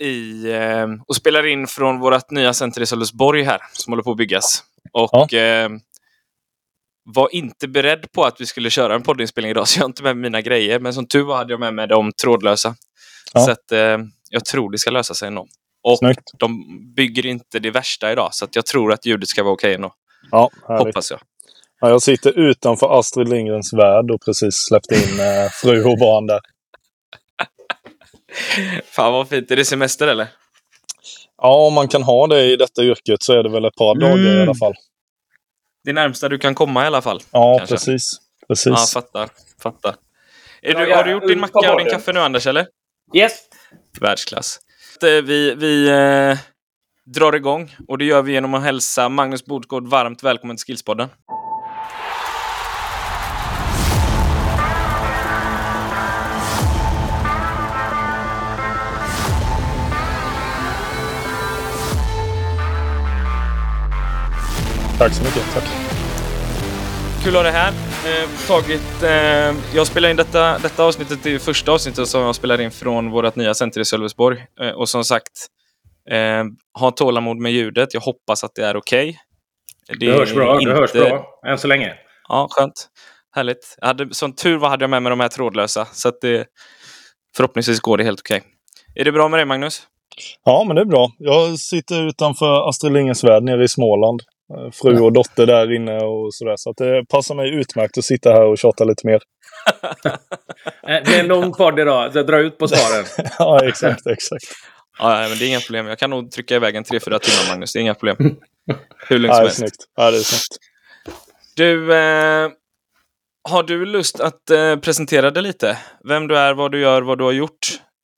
i, eh, och spelar in från vårt nya center i Sölvesborg här, som håller på att byggas. Och eh, var inte beredd på att vi skulle köra en poddinspelning idag, så jag har inte med mina grejer. Men som tur var hade jag med mig de trådlösa. Ja. Så att, eh, jag tror det ska lösa sig ändå. Och Snyggt. de bygger inte det värsta idag, så att jag tror att ljudet ska vara okej ändå. Ja, härligt. Hoppas jag. Ja, jag sitter utanför Astrid Lindgrens värld och precis släppte in eh, fru och barn där. Fan vad fint. Är det semester eller? Ja, om man kan ha det i detta yrket så är det väl ett par dagar i Mm. alla fall. Det närmsta du kan komma i alla fall. Ja, Kanske. precis. Ja, precis. fattar. fattar. Är Ja, du, ja, har du gjort din macka och din kaffe nu Anders, eller? Yes. Världsklass. Eh, Vi, vi eh, drar igång och det gör vi genom att hälsa Magnus Bodgård varmt välkommen till Skillspodden. Tack så mycket. Tack. Kul att ha dig här. Eh, tagit, eh, jag spelar in detta, detta avsnittet, det är första avsnittet som jag spelar in från vårt nya center i Sölvesborg. Eh, och som sagt, eh, ha tålamod med ljudet. Jag hoppas att det är okej. Det hörs bra. Det hörs inte- bra. Än så länge. Ja, skönt. Härligt. Jag hade, som tur var hade jag med mig de här trådlösa, så att det, förhoppningsvis går det helt okej. Är det bra med dig, Magnus? Ja, men det är bra. Jag sitter utanför Astrid Lindgrens värld nere i Småland. Eh, Fru och dotter där inne och sådär. Så att det passar mig utmärkt att sitta här och tjata lite mer. Eh, Det är en lång podd idag. Så dra ut på svaren. ja, exakt, exakt. Ja, men det är inga problem. Jag kan nog trycka iväg en tre, fyra timmar, Magnus. Det är inga problem. Hur lugnt Ja, som helst. Ja, det är snyggt. Du, eh, har du lust att eh, presentera dig lite? Vem du är, vad du gör, vad du har gjort?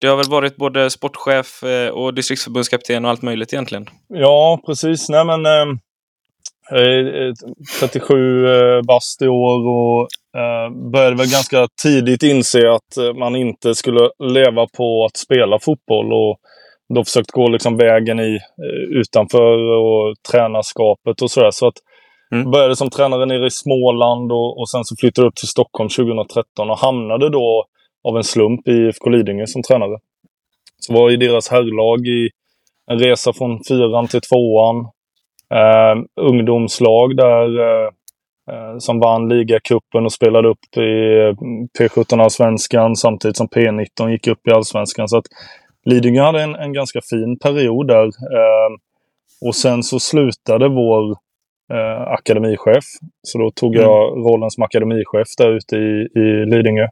Det har väl varit både sportchef eh, och distriktsförbundskapten och allt möjligt egentligen. Ja, precis. Nej, men... Eh, 37 eh, bast i år och eh, började väl ganska tidigt inse att eh, man inte skulle leva på att spela fotboll. Och då försökt gå liksom vägen i, eh, utanför och tränarskapet och sådär. Så att Mm. började som tränare nere i Småland och, och sen så flyttade upp till Stockholm 2013 och hamnade då av en slump i IFK Lidingö som tränare. Så var i deras herrlag i en resa från fyran till tvåan. Eh, ungdomslag där eh, eh, som vann ligacupen och spelade upp i eh, P17-allsvenskan samtidigt som P19 gick upp i allsvenskan. Så att Lidingö hade en, en ganska fin period där. Eh, och sen så slutade vår eh, akademichef. Så då tog jag rollen som akademichef där ute i, i Lidingö.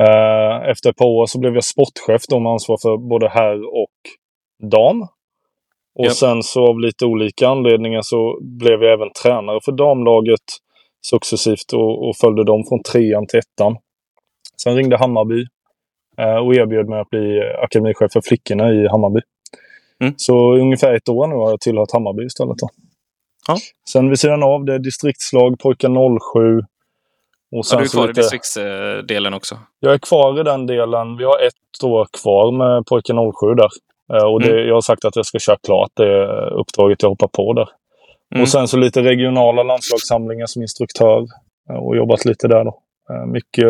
Eh, efter ett par år så blev jag sportchef då med ansvar för både herr och dam. Och Ja. sen så av lite olika anledningar så blev jag även tränare för damlaget successivt och, och följde dem från trean till ettan. Sen ringde Hammarby eh, och erbjöd mig att bli akademichef för flickorna i Hammarby. Mm. Så ungefär ett år nu har jag tillhört Hammarby istället. Då. Ja. Sen vid sidan av det är distriktslag, pojkar 07. Och Ja, sen du är kvar i lite- distriktsdelen också. jag är kvar i den delen. Vi har ett år kvar med pojken 07 där. Eh, Och det, jag har sagt att jag ska köra klart det uppdraget jag hoppar på där. Mm. Och sen så lite regionala landslagssamlingar som instruktör. eh, Och jobbat lite där då. Eh, Mycket,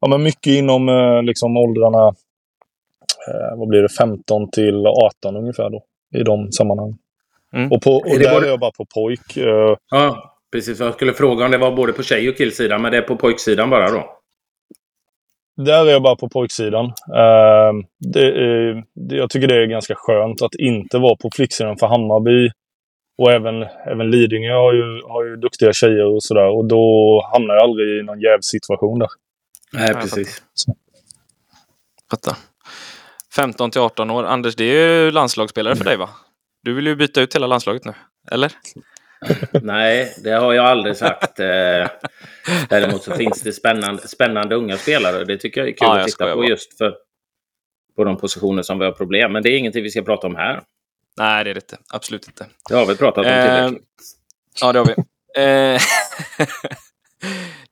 ja, men mycket inom liksom åldrarna vad blir det, 15 till 18 ungefär då. I de sammanhangen. Mm. Och, på, och Är där både- är jag bara på pojk. Ja, precis. Jag skulle fråga om det var både på tjej och killsidan, men det är på pojksidan bara då. Där är jag bara på pojksidan. Eh, det är, det, jag tycker det är ganska skönt att inte vara på flicksidan för Hammarby. Och även, även Lidingö har ju, har ju duktiga tjejer och sådär. Och då hamnar jag aldrig i någon jävsituation där. Nej, precis. Fattar. 15 till 18 år. Anders, det är ju landslagsspelare för dig va? Du vill ju byta ut hela landslaget nu. Eller? Nej, det har jag aldrig sagt. Eh, Däremot så finns det spännande, spännande unga spelare. Det tycker jag är kul Ja, jag att titta på bara. just för på de positioner som vi har problem. Men det är ingenting vi ska prata om här. Nej, det är det inte. Absolut inte. Det har vi pratat om Eh, tillräckligt. Ja, det har vi. Eh,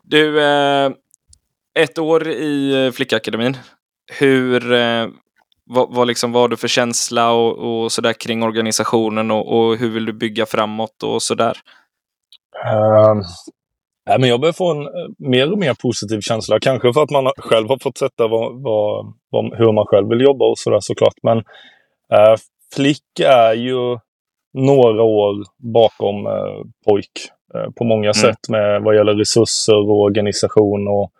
du, eh, ett år i Flickakademin. Hur, vad, vad, liksom, vad har du för känsla och, och sådär kring organisationen och, och hur vill du bygga framåt och sådär? Uh, nej, men jag börjar få en eh, mer och mer positiv känsla. Kanske för att man själv har fått sätta vad, vad, hur man själv vill jobba och sådär såklart. Men eh, Flick är ju några år bakom eh, pojk eh, på många mm. sätt med vad gäller resurser och organisation och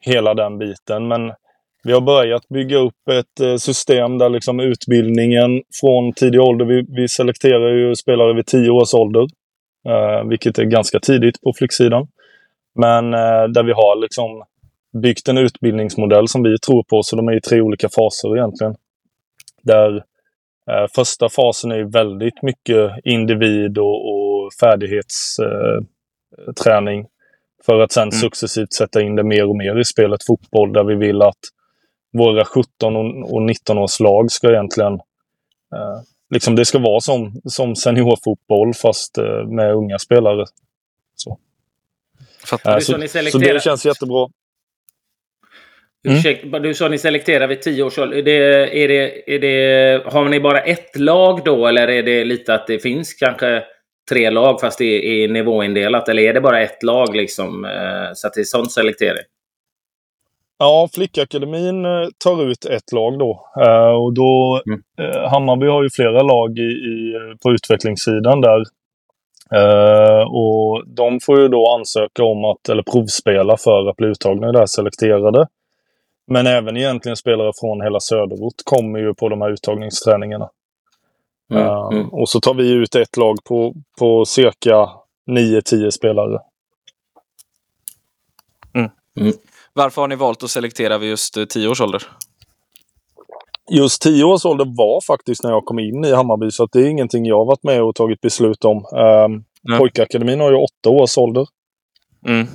hela den biten. Men vi har börjat bygga upp ett eh, system där liksom utbildningen från tidig ålder, vi, vi selekterar ju spelare vid tio års ålder. Eh, vilket är ganska tidigt på flicksidan. Men eh, där vi har liksom byggt en utbildningsmodell som vi tror på, så de är i tre olika faser egentligen. Där eh, första fasen är väldigt mycket individ och, och färdighetsträning. Eh, för att sen mm. successivt sätta in det mer och mer i spelet fotboll där vi vill att våra 17 och 19 års lag ska egentligen eh, liksom det ska vara som, som seniorfotboll fast eh, med unga spelare. Så. Äh, så, så, så, det känns jättebra. Mm. Du sa ni selekterar vid 10 års ålder. Är det, är det, är det, har ni bara ett lag då eller är det lite att det finns kanske tre lag fast det är nivåindelat? Eller är det bara ett lag liksom eh, så att det är sån selektering? Ja, Flickakademin eh, tar ut ett lag då. Uh, och då mm. uh, Hammarby har ju flera lag i, i på utvecklingssidan där. Uh, och de får ju då ansöka om att, eller provspela för att bli uttagna i det här selekterade. Men även egentligen spelare från hela söderort kommer ju på de här uttagningsträningarna. Mm. Mm. Och så tar vi ut ett lag på, på cirka 9-10 spelare. Mm. Varför har ni valt att selektera vid just 10 eh, års ålder? Just 10 års ålder var faktiskt när jag kom in i Hammarby, så det är ingenting jag varit med och tagit beslut om. Um, ja. Pojkakademin har ju 8 års ålder. Mm.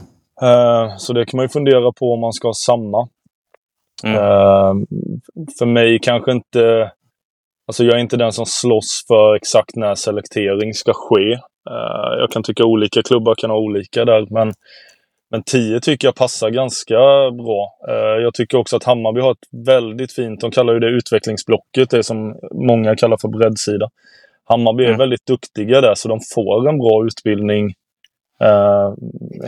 Uh, så det kan man ju fundera på om man ska ha samma. Mm. Uh, för mig kanske inte... Alltså jag är inte den som slåss för exakt när selektering ska ske. Uh, jag kan tycka olika klubbar kan ha olika där, men men 10 tycker jag passar ganska bra. Eh, jag tycker också att Hammarby har ett väldigt fint, de kallar ju det utvecklingsblocket, det som många kallar för breddsida. Hammarby är mm. väldigt duktiga där, så de får en bra utbildning eh,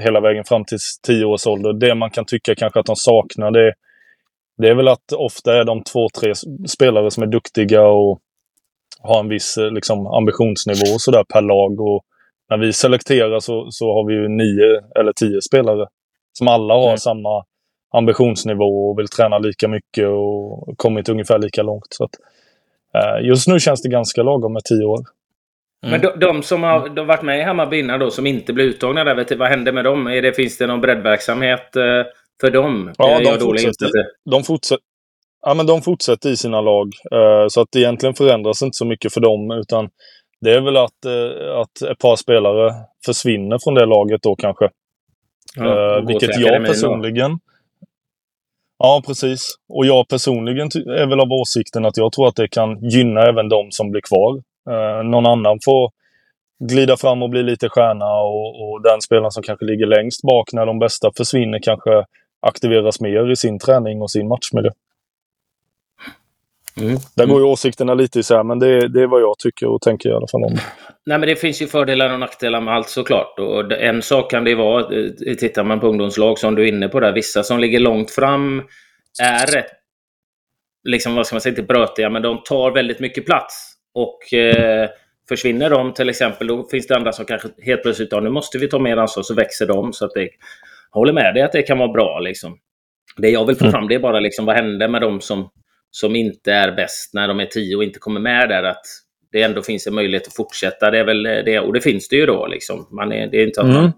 hela vägen fram till 10 års ålder. Det man kan tycka kanske att de saknar, det, det är väl att ofta är de två, tre spelare som är duktiga och har en viss eh, liksom, ambitionsnivå och sådär per lag. Och när vi selekterar så, så har vi ju nio eller tio spelare som alla har mm. samma ambitionsnivå och vill träna lika mycket och kommit ungefär lika långt. Så att, eh, just nu känns det ganska lagom med tio år. Mm. Men de, de, som har de varit med i Hammarby innan då, som inte blir uttagna där, vet vad händer med dem? Är det, finns det någon breddverksamhet eh, för dem? Ja, de fortsätter, de, fortsätter, ja, men de fortsätter i sina lag. Eh, så att egentligen förändras inte så mycket för dem, utan det är väl att, eh, att ett par spelare försvinner från det laget då kanske. Ja, uh, vilket jag personligen... Då. Ja, precis. Och jag personligen är väl av åsikten att jag tror att det kan gynna även de som blir kvar. Uh, någon annan får glida fram och bli lite stjärna och, och den spelaren som kanske ligger längst bak när de bästa försvinner kanske aktiveras mer i sin träning och sin matchmiljö. Mm. Där går ju åsikterna lite isär, men det, det är vad jag tycker och tänker i alla fall om Nej, men det finns ju fördelar och nackdelar med allt såklart. Och en sak kan det vara, eh, tittar man på ungdomslag som du är inne på där, vissa som ligger långt fram är rätt, liksom vad ska man säga, inte brötiga, men de tar väldigt mycket plats. Och eh, försvinner de till exempel, då finns det andra som kanske helt plötsligt, ja nu måste vi ta mer ansvar, så växer de. Så att det, jag håller med dig att det kan vara bra liksom. Det jag vill få mm. fram det är bara liksom, vad händer med de som som inte är bäst när de är tio och inte kommer med där, att det ändå finns en möjlighet att fortsätta. Det är väl det, och det finns det ju då. Liksom. Man är, det är inte att mm. man,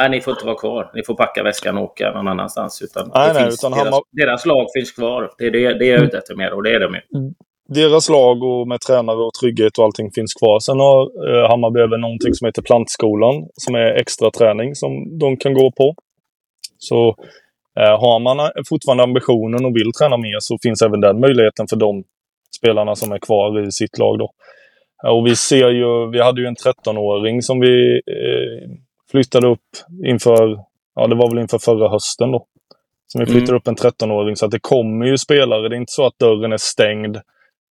nej, ni får inte vara kvar. Ni får packa väskan och åka någon annanstans. Utan, nej, nej, utan deras, Hammar... deras, lag finns kvar. Det är det, det är jag ute efter mer och det är de ju. Mm. Deras lag och med tränare och trygghet och allting finns kvar. Sen har eh, Hammarby även någonting som heter Plantskolan som är extra träning som de kan gå på. Så Eh, har man fortfarande ambitionen och vill träna mer så finns även den möjligheten för de spelarna som är kvar i sitt lag. Då. Eh, och vi ser ju, vi hade ju en 13-åring som vi eh, flyttade upp inför, ja det var väl inför förra hösten då. Som vi flyttade mm. upp en 13-åring så att det kommer ju spelare. Det är inte så att dörren är stängd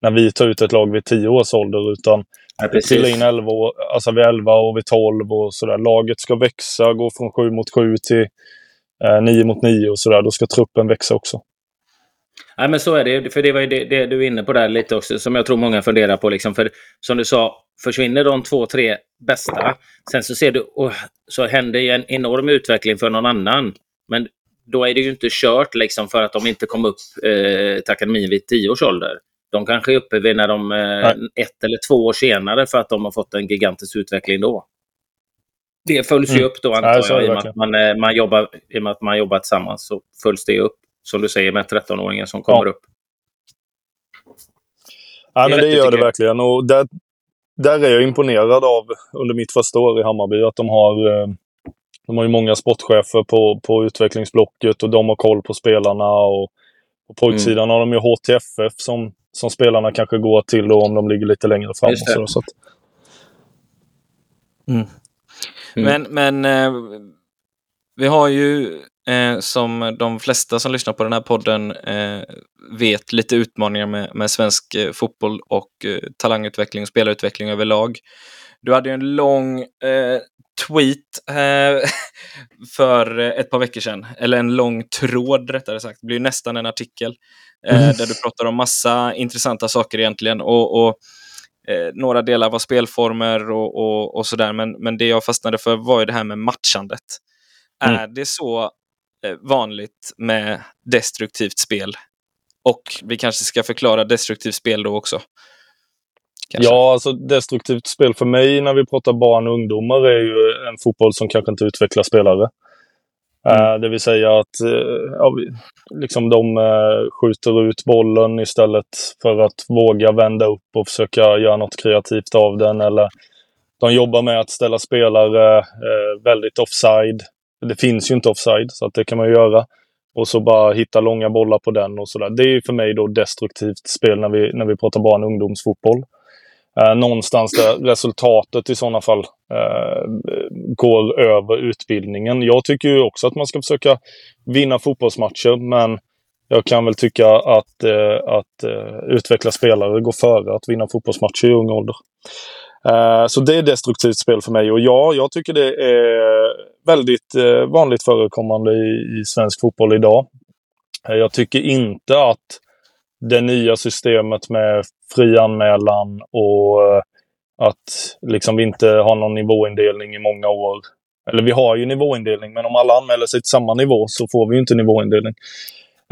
när vi tar ut ett lag vid 10 års ålder utan ja, det trillar in 11, alltså vid 11 och vid 12 och sådär. Laget ska växa, gå från 7 mot 7 till eh, 9 mot 9 och sådär. Då ska truppen växa också. Nej, men så är det. För det var ju det, det, du är inne på där lite också, som jag tror många funderar på. Liksom. För som du sa, försvinner de två, tre bästa, sen så ser du, oh, så händer en enorm utveckling för någon annan. Men då är det ju inte kört liksom för att de inte kom upp eh, till akademin vid tio års ålder. De kanske är uppe vid när de eh, ett eller två år senare för att de har fått en gigantisk utveckling då. Det följs mm. ju upp då antar ja, jag, i och, med att man, eh, man jobbar, i och med att man jobbar tillsammans så följs det upp, som du säger, med 13-åringen som kommer ja. upp. Ja, men det gör det verkligen. Och där, där är jag imponerad av, under mitt första år i Hammarby, att de har, eh, de har ju många sportchefer på, på utvecklingsblocket och de har koll på spelarna. Och på pojksidan mm. har de ju HTFF som, som spelarna kanske går till då om de ligger lite längre fram. Och så, så att... mm. Mm. Men, men eh, vi har ju, eh, som de flesta som lyssnar på den här podden eh, vet, lite utmaningar med, med svensk eh, fotboll och eh, talangutveckling och spelarutveckling överlag. Du hade ju en lång eh, tweet för ett par veckor sedan, eller en lång tråd rättare sagt, det blir nästan en artikel, mm. där du pratar om massa intressanta saker egentligen. och, och eh, några delar var spelformer och, och, och sådär. Men, men det jag fastnade för var ju det här med matchandet. Mm. Är det så eh, vanligt med destruktivt spel? Och vi kanske ska förklara destruktivt spel då också. Kanske. Ja, alltså destruktivt spel för mig när vi pratar barn och ungdomar är ju en fotboll som kanske inte utvecklar spelare. Mm. Eh, det vill säga att eh, ja, liksom de eh, skjuter ut bollen istället för att våga vända upp och försöka göra något kreativt av den. Eller de jobbar med att ställa spelare väldigt offside. Det finns ju inte offside, så att det kan man ju göra. Och så bara hitta långa bollar på den och sådär. Det är för mig då destruktivt spel när vi, när vi pratar barn och ungdomsfotboll eh, någonstans där resultatet i sådana fall eh, går över utbildningen. Jag tycker ju också att man ska försöka vinna fotbollsmatcher, men jag kan väl tycka att, eh, att eh, utveckla spelare går före att vinna fotbollsmatcher i ung ålder. Eh, så det är destruktivt spel för mig och ja, jag tycker det är väldigt eh, vanligt förekommande i, i svensk fotboll idag. Eh, jag tycker inte att det nya systemet med fri anmälan och eh, att liksom vi inte har någon nivåindelning i många år. Eller vi har ju nivåindelning, men om alla anmäler sig till samma nivå så får vi ju inte nivåindelning.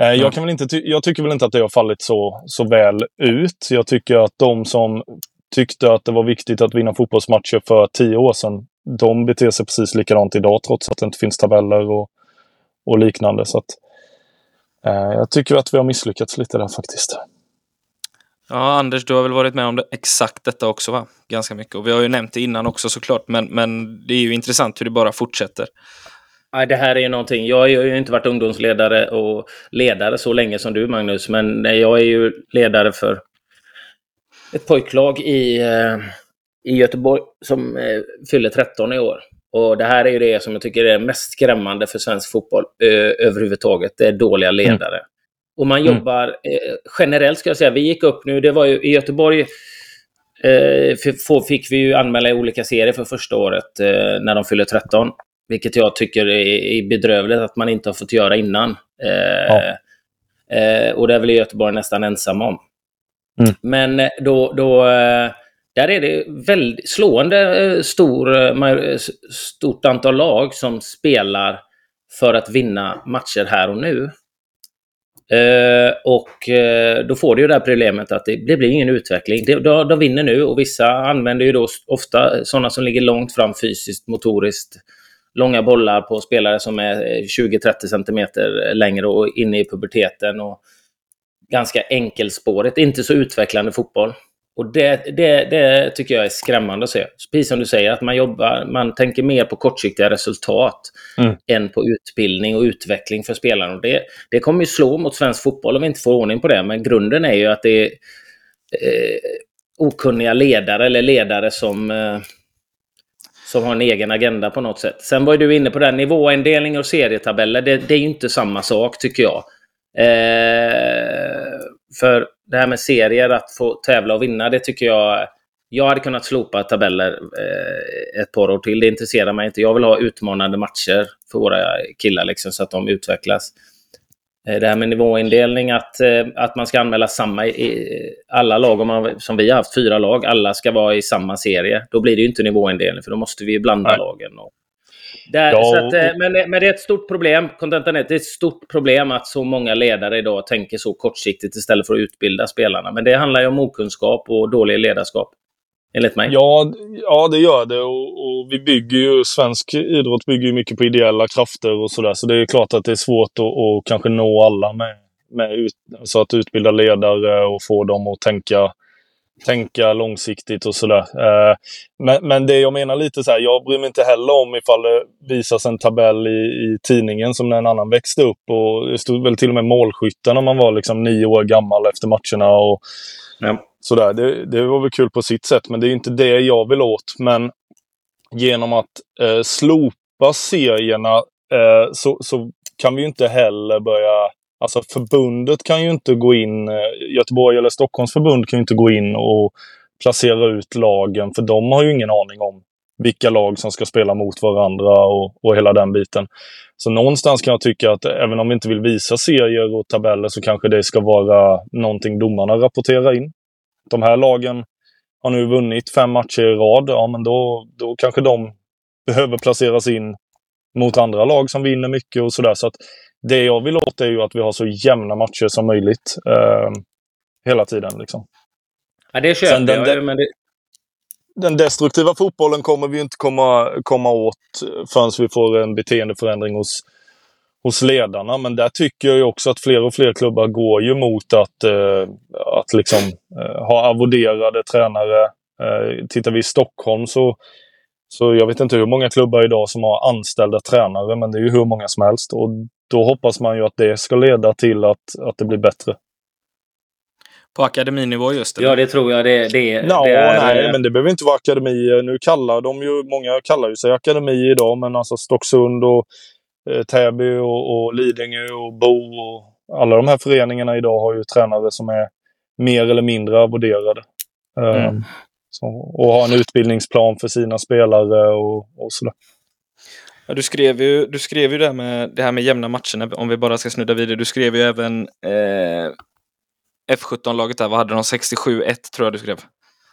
Eh, jag, kan väl inte jag tycker väl inte att det har fallit så, så väl ut. Jag tycker att de som tyckte att det var viktigt att vinna fotbollsmatcher för tio år sedan, de beter sig precis likadant idag trots att det inte finns tabeller och, och liknande. Så att, jag tycker att vi har misslyckats lite där faktiskt. Ja, Anders, du har väl varit med om det, exakt detta också, va? Ganska mycket. Och vi har ju nämnt det innan också såklart, men, men det är ju intressant hur det bara fortsätter. Ja, det här är ju någonting. Jag har ju inte varit ungdomsledare och ledare så länge som du, Magnus, men jag är ju ledare för ett pojklag i, eh, i Göteborg som eh, fyller 13 i år. Och det här är ju det som jag tycker är mest skrämmande för svensk fotboll eh, överhuvudtaget. Det är dåliga mm. ledare. Mm. Och man mm. jobbar eh, generellt, ska jag säga. Vi gick upp nu, det var ju i Göteborg eh, fick vi ju anmäla i olika serier för första året eh, när de fyller 13. Vilket jag tycker är, bedrövligt att man inte har fått göra innan. Eh, ja. Eh, och det är väl Göteborg nästan ensam om. Mm. Men eh, då, då där är det väldigt slående eh, stor, eh, eh, stort antal lag som spelar för att vinna matcher här och nu. Och då får du ju det här problemet att det, det blir ingen utveckling. De, de vinner nu och vissa använder ju då ofta sådana som ligger långt fram fysiskt, motoriskt. Långa bollar på spelare som är 20-30 cm längre och inne i puberteten. Och ganska enkelspårigt, inte så utvecklande fotboll. Och det, det, det, tycker jag är skrämmande att se. Precis som du säger, att man jobbar, man tänker mer på kortsiktiga resultat mm. än på utbildning och utveckling för spelarna. Och det, det kommer ju slå mot svensk fotboll om vi inte får ordning på det. Men grunden är ju att det är eh, okunniga ledare eller ledare som, eh, som har en egen agenda på något sätt. Sen var ju du inne på det här, nivåindelning och serietabeller. Det, det är ju inte samma sak tycker jag. Eh, för det här med serier, att få tävla och vinna, det tycker jag... Jag hade kunnat slopa tabeller eh, ett par år till. Det intresserar mig inte. Jag vill ha utmanande matcher för våra killar liksom, så att de utvecklas. Eh, det här med nivåindelning, att, eh, att man ska anmäla samma i alla lag, om man, som vi har haft, fyra lag, alla ska vara i samma serie. Då blir det ju inte nivåindelning, för då måste vi blanda Nej. lagen. Och, där, ja, att, eh, men, men det är ett stort problem. Kontentan är det är ett stort problem att så många ledare idag tänker så kortsiktigt istället för att utbilda spelarna. Men det handlar ju om okunskap och dålig ledarskap. Enligt mig. Ja, ja det gör det. Och, och vi bygger ju, svensk idrott bygger ju mycket på ideella krafter och sådär. Så det är klart att det är svårt att, att kanske nå alla med, med ut, så att utbilda ledare och få dem att tänka tänka långsiktigt och sådär. Eh, men, men det jag menar lite så här, jag bryr mig inte heller om ifall det visas en tabell i, i tidningen som när en annan växte upp. Och det stod väl till och med målskyttar när man var liksom nio år gammal efter matcherna. Och ja. sådär. Det, det var väl kul på sitt sätt, men det är inte det jag vill åt. Men genom att eh, slopa serierna eh, så, så kan vi ju inte heller börja Alltså förbundet kan ju inte gå in, eh, Göteborg eller Stockholms förbund kan ju inte gå in och placera ut lagen för de har ju ingen aning om vilka lag som ska spela mot varandra och, och hela den biten. Så någonstans kan jag tycka att även om vi inte vill visa serier och tabeller så kanske det ska vara någonting domarna rapporterar in. De här lagen har nu vunnit fem matcher i rad. Ja, men då, då kanske de behöver placeras in mot andra lag som vinner mycket och sådär. Så att det jag vill åt är ju att vi har så jämna matcher som möjligt. Eh, hela tiden liksom. Ja, det köper Sen jag. Den, men det... den destruktiva fotbollen kommer vi inte komma, komma åt förrän vi får en beteendeförändring hos, hos ledarna. Men där tycker jag ju också att fler och fler klubbar går ju mot att, eh, att liksom, eh, ha avoderade tränare. Eh, tittar vi i Stockholm så så jag vet inte hur många klubbar idag som har anställda tränare, men det är ju hur många som helst. Och då hoppas man ju att det ska leda till att, att det blir bättre. På akademinivå just? Eller? Ja, det tror jag. Det, det, no, det är... Nej, men det behöver inte vara akademi. Nu kallar de ju, många kallar ju sig akademi idag, men alltså Stocksund och eh, Täby och, och Lidingö och Bo och alla de här föreningarna idag har ju tränare som är mer eller mindre avoderade. Mm. Um, och har en utbildningsplan för sina spelare och, och sådär. Ja, du, skrev ju, du skrev ju det här med, det här med jämna matcherna, om vi bara ska snudda vidare. Du skrev ju även eh, F17-laget där, vad hade de? 67-1 tror jag du skrev.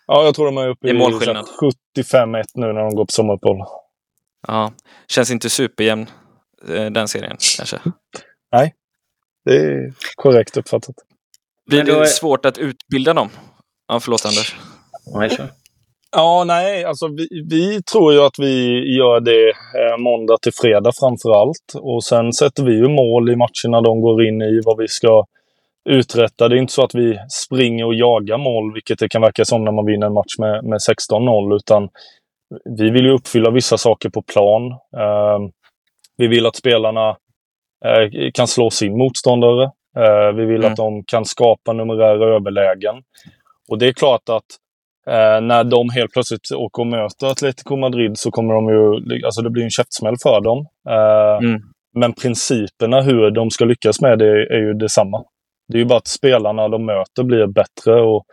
Ja, jag tror de är uppe i, i 75-1 nu när de går på sommaruppehåll. Ja, känns inte superjämn eh, den serien kanske? Nej, det är korrekt uppfattat. Blir det är... svårt att utbilda dem? Ja, förlåt Anders. Nej, kör. Ja, nej, alltså vi, vi, tror ju att vi gör det eh, måndag till fredag framför allt. Och sen sätter vi ju mål i matcherna de går in i, vad vi ska uträtta. Det är inte så att vi springer och jagar mål, vilket det kan verka som när man vinner en match med, med 16-0, utan vi vill ju uppfylla vissa saker på plan. Eh, vi vill att spelarna eh, kan slå sin motståndare. Eh, vi vill mm. att de kan skapa numerära överlägen. Och det är klart att Eh, när de helt plötsligt åker och möter Atletico Madrid så kommer de ju... Alltså det blir en käftsmäll för dem. Eh, mm. Men principerna hur de ska lyckas med det är ju detsamma. Det är ju bara att spelarna de möter blir bättre. Och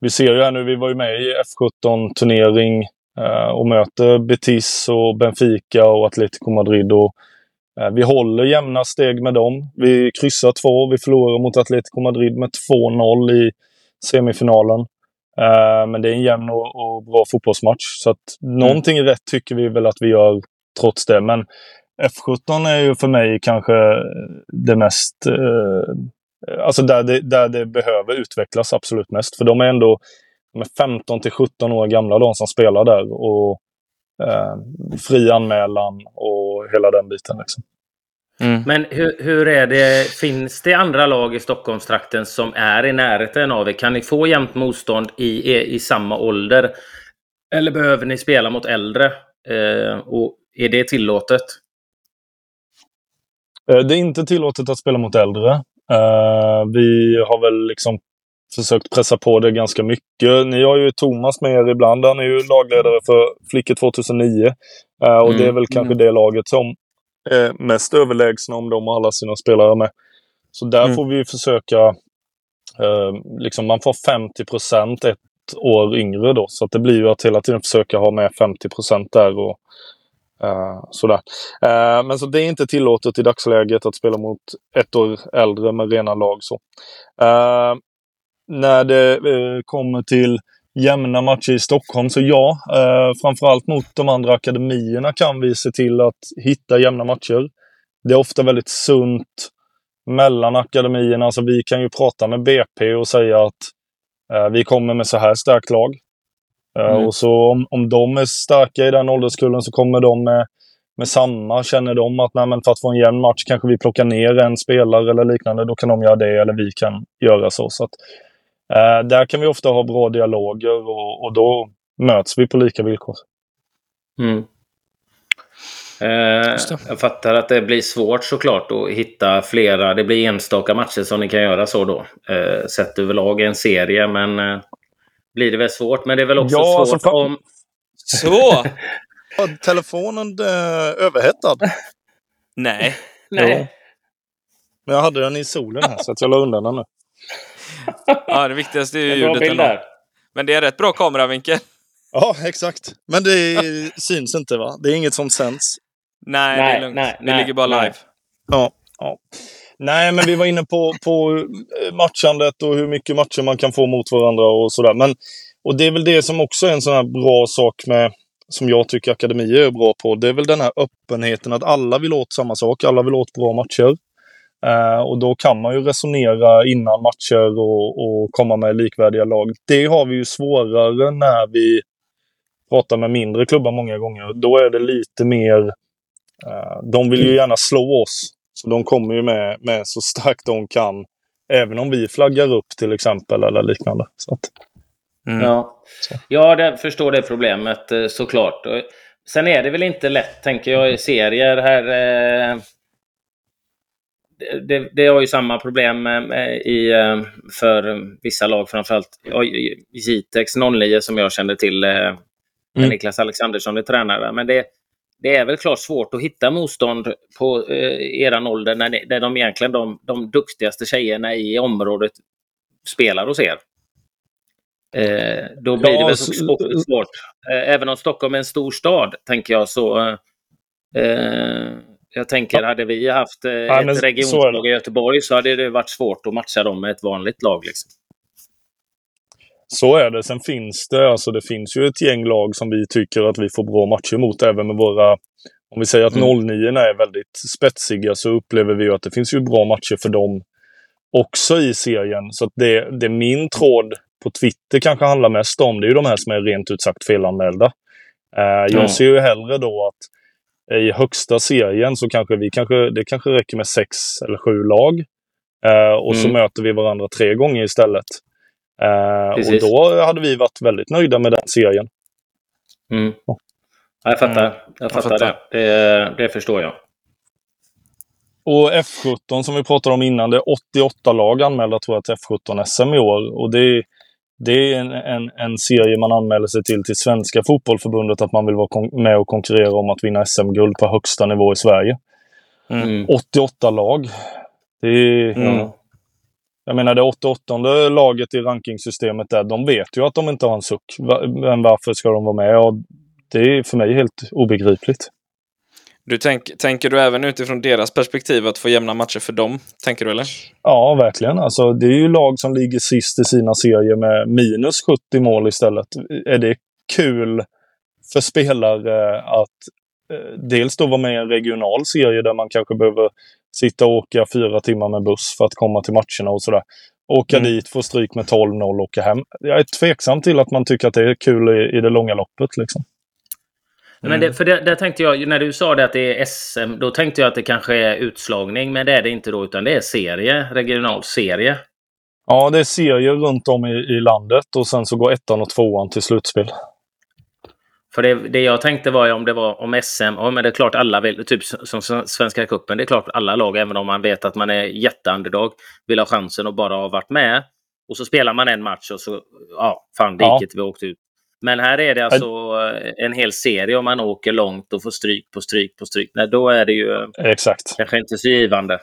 vi ser ju här nu, vi var ju med i F17-turnering eh, och möter Betis och Benfica och Atletico Madrid. Och, eh, vi håller jämna steg med dem. Vi kryssar två. Vi förlorar mot Atletico Madrid med 2-0 i semifinalen. Uh, men det är en jämn och, och, bra fotbollsmatch. Så att mm. någonting rätt tycker vi väl att vi gör trots det. Men F17 är ju för mig kanske det mest... Uh, alltså där det, där det behöver utvecklas absolut mest. För de är ändå de är 15 till 17 år gamla de som spelar där. Och uh, fri anmälan och hela den biten. Liksom. Mm. Men hur, hur, är det? Finns det andra lag i Stockholmstrakten som är i närheten av er? Kan ni få jämnt motstånd i, i, samma ålder? Eller behöver ni spela mot äldre? Eh, och är det tillåtet? Eh, det är inte tillåtet att spela mot äldre. Uh, vi har väl liksom försökt pressa på det ganska mycket. Ni har ju Thomas med er ibland. Han är ju lagledare för Flickor 2009. Uh, och mm. det är väl kanske mm. det laget som är mest överlägsna om de har alla sina spelare med. Så där mm. får vi försöka, eh, liksom man får 50 procent ett år yngre då. Så att det blir ju att hela tiden försöka ha med 50 procent där. Och, Uh, sådär. Uh, men så det är inte tillåtet i dagsläget att spela mot ett år äldre med rena lag. Så. Uh, när det kommer till jämna matcher i Stockholm, så ja, framförallt mot de andra akademierna kan vi se till att hitta jämna matcher. Det är ofta väldigt sunt mellan akademierna. Alltså vi kan ju prata med BP och säga att vi kommer med så här starkt lag. Eh, mm. Och så om, om de är starka i den ålderskullen så kommer de med, med samma. Känner de att nej, för att få en jämn match kanske vi plockar ner en spelare eller liknande, då kan de göra det eller vi kan göra så. så att, eh, där kan vi ofta ha bra dialoger och, och då möts vi på lika villkor. Mm. Eh, jag fattar att det blir svårt såklart att hitta flera. Det blir enstaka matcher som ni kan göra så då. Eh, sett överlag i en serie, men eh, blir det väl svårt. Men det är väl också ja, svårt alltså, om... Så! telefonen eh, överhettad? Nej. Nej. Men jag hade den i solen här så att jag la undan den nu. Ja, det viktigaste är ju ljudet ändå. Men det är rätt bra kameravinkel. Ja, exakt. Men det syns inte va? Det är inget som sänds. Nej, nej det är lugnt. Nej, det ligger bara live. Ja, ja. Nej, men vi var inne på, på eh, matchandet och hur mycket matcher man kan få mot varandra och sådär. Men, och det är väl det som också är en sån här bra sak med, som jag tycker akademier är bra på. Det är väl den här öppenheten att alla vill åt samma sak. Alla vill åt bra matcher. Uh, och då kan man ju resonera innan matcher och, och komma med likvärdiga lag. Det har vi ju svårare när vi pratar med mindre klubbar många gånger. Då är det lite mer... Uh, de vill ju gärna slå oss. Så de kommer ju med, med så starkt de kan. Även om vi flaggar upp till exempel eller liknande. Så att, mm. Ja, ja det, förstår det problemet eh, såklart. Sen är det väl inte lätt, tänker jag, i serier här. Eh, det, det har ju samma problem i, eh, för vissa lag, framförallt Jitex 09 som jag känner till. Mm. Niklas Alexandersson är tränare. Men det, det är väl klart svårt att hitta motstånd på eh, eran ålder när, ni, när de egentligen de, de duktigaste tjejerna i området spelar hos er. Eh, då blir ja, det väl svårt. Eh, även om Stockholm är en stor stad, tänker jag, så... Eh, jag tänker, hade vi haft eh, ja, ett regionslag i Göteborg så hade det varit svårt att matcha dem med ett vanligt lag. Liksom. Så är det. Sen finns det, alltså det finns ju ett gäng lag som vi tycker att vi får bra matcher mot. Även med våra, om vi säger att mm. 09 är väldigt spetsiga så upplever vi ju att det finns ju bra matcher för dem också i serien. Så det, det min tråd på Twitter kanske handlar mest om, det är ju de här som är rent ut sagt felanmälda. Uh, jag mm. ser ju hellre då att i högsta serien så kanske vi kanske, det kanske räcker med sex eller sju lag. Uh, och mm. så möter vi varandra tre gånger istället. Eh, och då hade vi varit väldigt nöjda med den serien. Mm. Ja. Jag fattar. Mm. Jag fattar, jag fattar. Det. det. Det förstår jag. Och F17 som vi pratade om innan, det är 88 lag anmälda tror jag till F17 SM i år. Och det, det är en, en, en, serie man anmäler sig till till Svenska Fotbollförbundet att man vill vara med och konkurrera om att vinna SM-guld på högsta nivå i Sverige. Mm. 88 lag. Det är, mm. Jag menar det 88 laget i rankingsystemet där, de vet ju att de inte har en suck. Men varför ska de vara med? Och det är för mig helt obegripligt. Du tänk, tänker du även utifrån deras perspektiv att få jämna matcher för dem? Tänker du eller? Ja, verkligen. Alltså, det är ju lag som ligger sist i sina serier med minus 70 mål istället. Är det kul för spelare att eh, dels då vara med i en regional serie där man kanske behöver sitta och åka fyra timmar med buss för att komma till matcherna och sådär. Åka mm. dit, få stryk med 12-0 och åka hem. Jag är tveksam till att man tycker att det är kul i, i det långa loppet. Liksom. Mm. Men det, för det, där tänkte jag, när du sa det att det är SM, då tänkte jag att det kanske är utslagning, men det är det inte då, utan det är serie, regional serie. Ja, det är serier runt om i, i landet och sen så går ettan och tvåan till slutspel. För det, det, jag tänkte var ju om det var om SM, ja, men det är klart alla vill, typ som Svenska Cupen, det är klart alla lag, även om man vet att man är jätteunderdog, vill ha chansen att bara ha varit med. Och så spelar man en match och så, ja, fan diket, ja. vi åkt ut. Men här är det alltså en hel serie om man åker långt och får stryk på stryk på stryk. Nej, då är det ju Exakt. kanske inte så givande.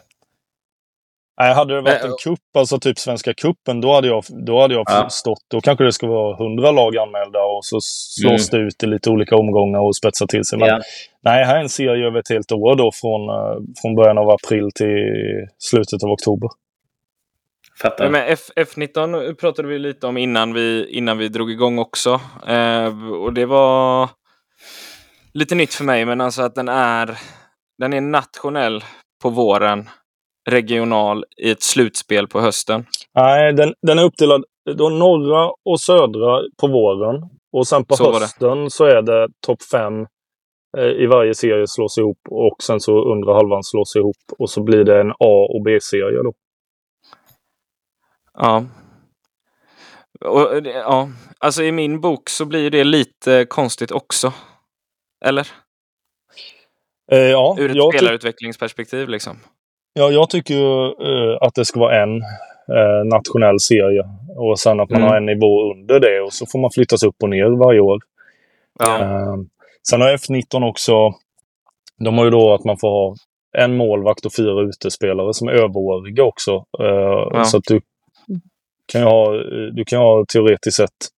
Nej, hade det varit en kupp, alltså typ Svenska kuppen, då hade jag, då hade jag Ja. förstått. Då kanske det ska vara hundra lag anmälda och så slås det ut i lite olika omgångar och spetsar till sig. Men Ja. nej, här är en serie över ett helt år då från, eh, från början av april till slutet av oktober. Fattar. Men F, F19 pratade vi lite om innan vi, innan vi drog igång också. Eh, och det var lite nytt för mig, men alltså att den är, den är nationell på våren, regional i ett slutspel på hösten. Nej, den, den är uppdelad då norra och södra på våren. Och sen på Så hösten så är det topp fem eh, i varje serie slås ihop och sen så undre halvan slås ihop och så blir det en A och B-serie då. Ja. Och, det- ja. Alltså i min bok så blir det lite konstigt också. Eller? Eh, ja, Ur ett spelarutvecklingsperspektiv liksom. ja, jag tycker ju eh, att det ska vara en eh, nationell serie och sen att man Mm. har en nivå under det och så får man flyttas upp och ner varje år. Ja. Eh, sen har F19 också, de har ju då att man får ha en målvakt och fyra utespelare som är överåriga också. Eh, Ja. Så att du kan ju ha, du kan ha teoretiskt sett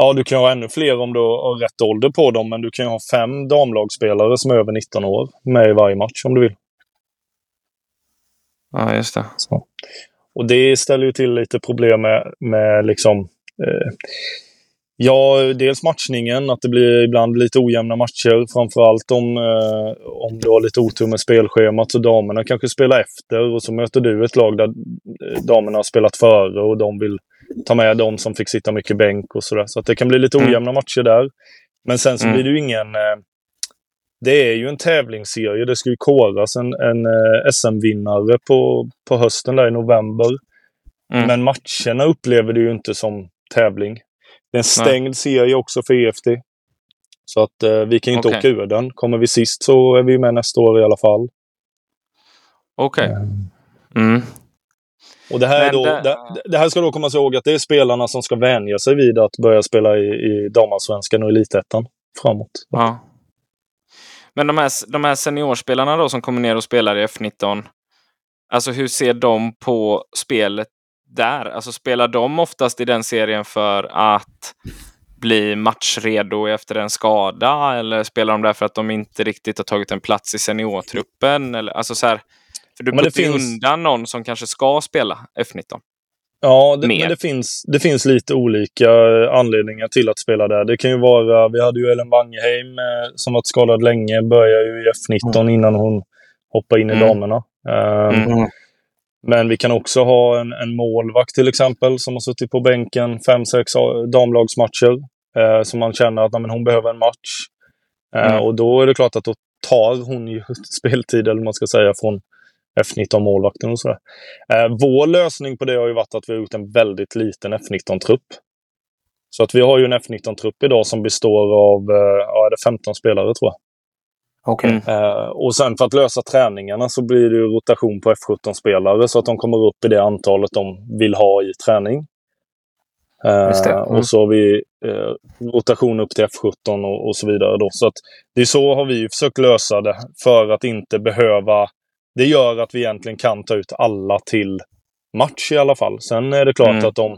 Ja, du kan ha ännu fler om du har rätt ålder på dem, men du kan ju ha fem damlagsspelare som är över 19 år med i varje match om du vill. ja, just det. Så. Och det ställer ju till lite problem med, med liksom... Eh, ja, dels matchningen, att det blir ibland lite ojämna matcher. Framförallt om, eh, om du har lite otur med spelschemat så damerna kanske spelar efter och så möter du ett lag där eh, damerna har spelat före och de vill ta med de som fick sitta mycket bänk och sådär. Så att det kan bli lite Mm. ojämna matcher där. Men sen så Mm. blir det ju ingen... Eh, det är ju en tävlingsserie. Det ska ju koras en, en eh, SM-vinnare på, på hösten där i november. Mm. Men matcherna upplever du ju inte som tävling. Det är en stängd serie också för EFT. Så att eh, vi kan ju inte Okej. åka ur den. Kommer vi sist så är vi med nästa år i alla fall. Okej. Mm. Och det här, då, det- det, det här ska då komma ihåg att det är spelarna som ska vänja sig vid att börja spela i, i damallsvenskan och elitettan framåt. Ja. Men de här, de här seniorspelarna då som kommer ner och spelar i F19. Alltså hur ser de på spelet där? Alltså spelar de oftast i den serien för att bli matchredo efter en skada? Eller spelar de där för att de inte riktigt har tagit en plats i seniortruppen? Eller, alltså så här, för du puttar finns- undan någon som kanske ska spela F19. Ja, det, men det finns, det finns lite olika anledningar till att spela där. Det kan ju vara, vi hade ju Ellen Wangeheim eh, som varit skadad länge, började ju i F19 innan hon hoppade in i Mm. damerna. Ehm, Mm. Men vi kan också ha en, en målvakt till exempel som har suttit på bänken fem, sex damlagsmatcher. Eh, som man känner att nej, men hon behöver en match. Eh, Mm. Och då är det klart att då tar hon ju speltid, eller man ska säga, från F19-målvakten och sådär. Eh, vår lösning på det har ju varit att vi har gjort en väldigt liten F19-trupp. Så att vi har ju en F19-trupp idag som består av eh, ja, är det 15 spelare tror jag. Okej. Mm. Eh, och sen för att lösa träningarna så blir det ju rotation på F17-spelare så att de kommer upp i det antalet de vill ha i träning. Eh. Mm. Och så har vi eh, rotation upp till F17 och, och så vidare. Då. Så att det är så har vi försökt lösa det för att inte behöva... Det gör att vi egentligen kan ta ut alla till match i alla fall. Sen är det klart Mm. att om,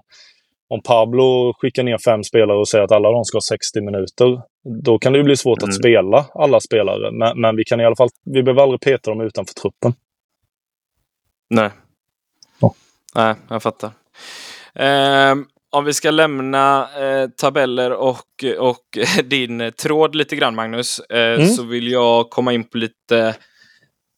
om Pablo skickar ner fem spelare och säger att alla de ska ha 60 minuter, då kan det bli svårt Mm. att spela alla spelare. Men, men vi kan i alla fall, vi behöver aldrig peta dem utanför truppen. Nej. Ja. Nej, jag fattar. Ehm, om vi ska lämna eh, tabeller och, och din tråd lite grann, Magnus, eh, Mm. så vill jag komma in på lite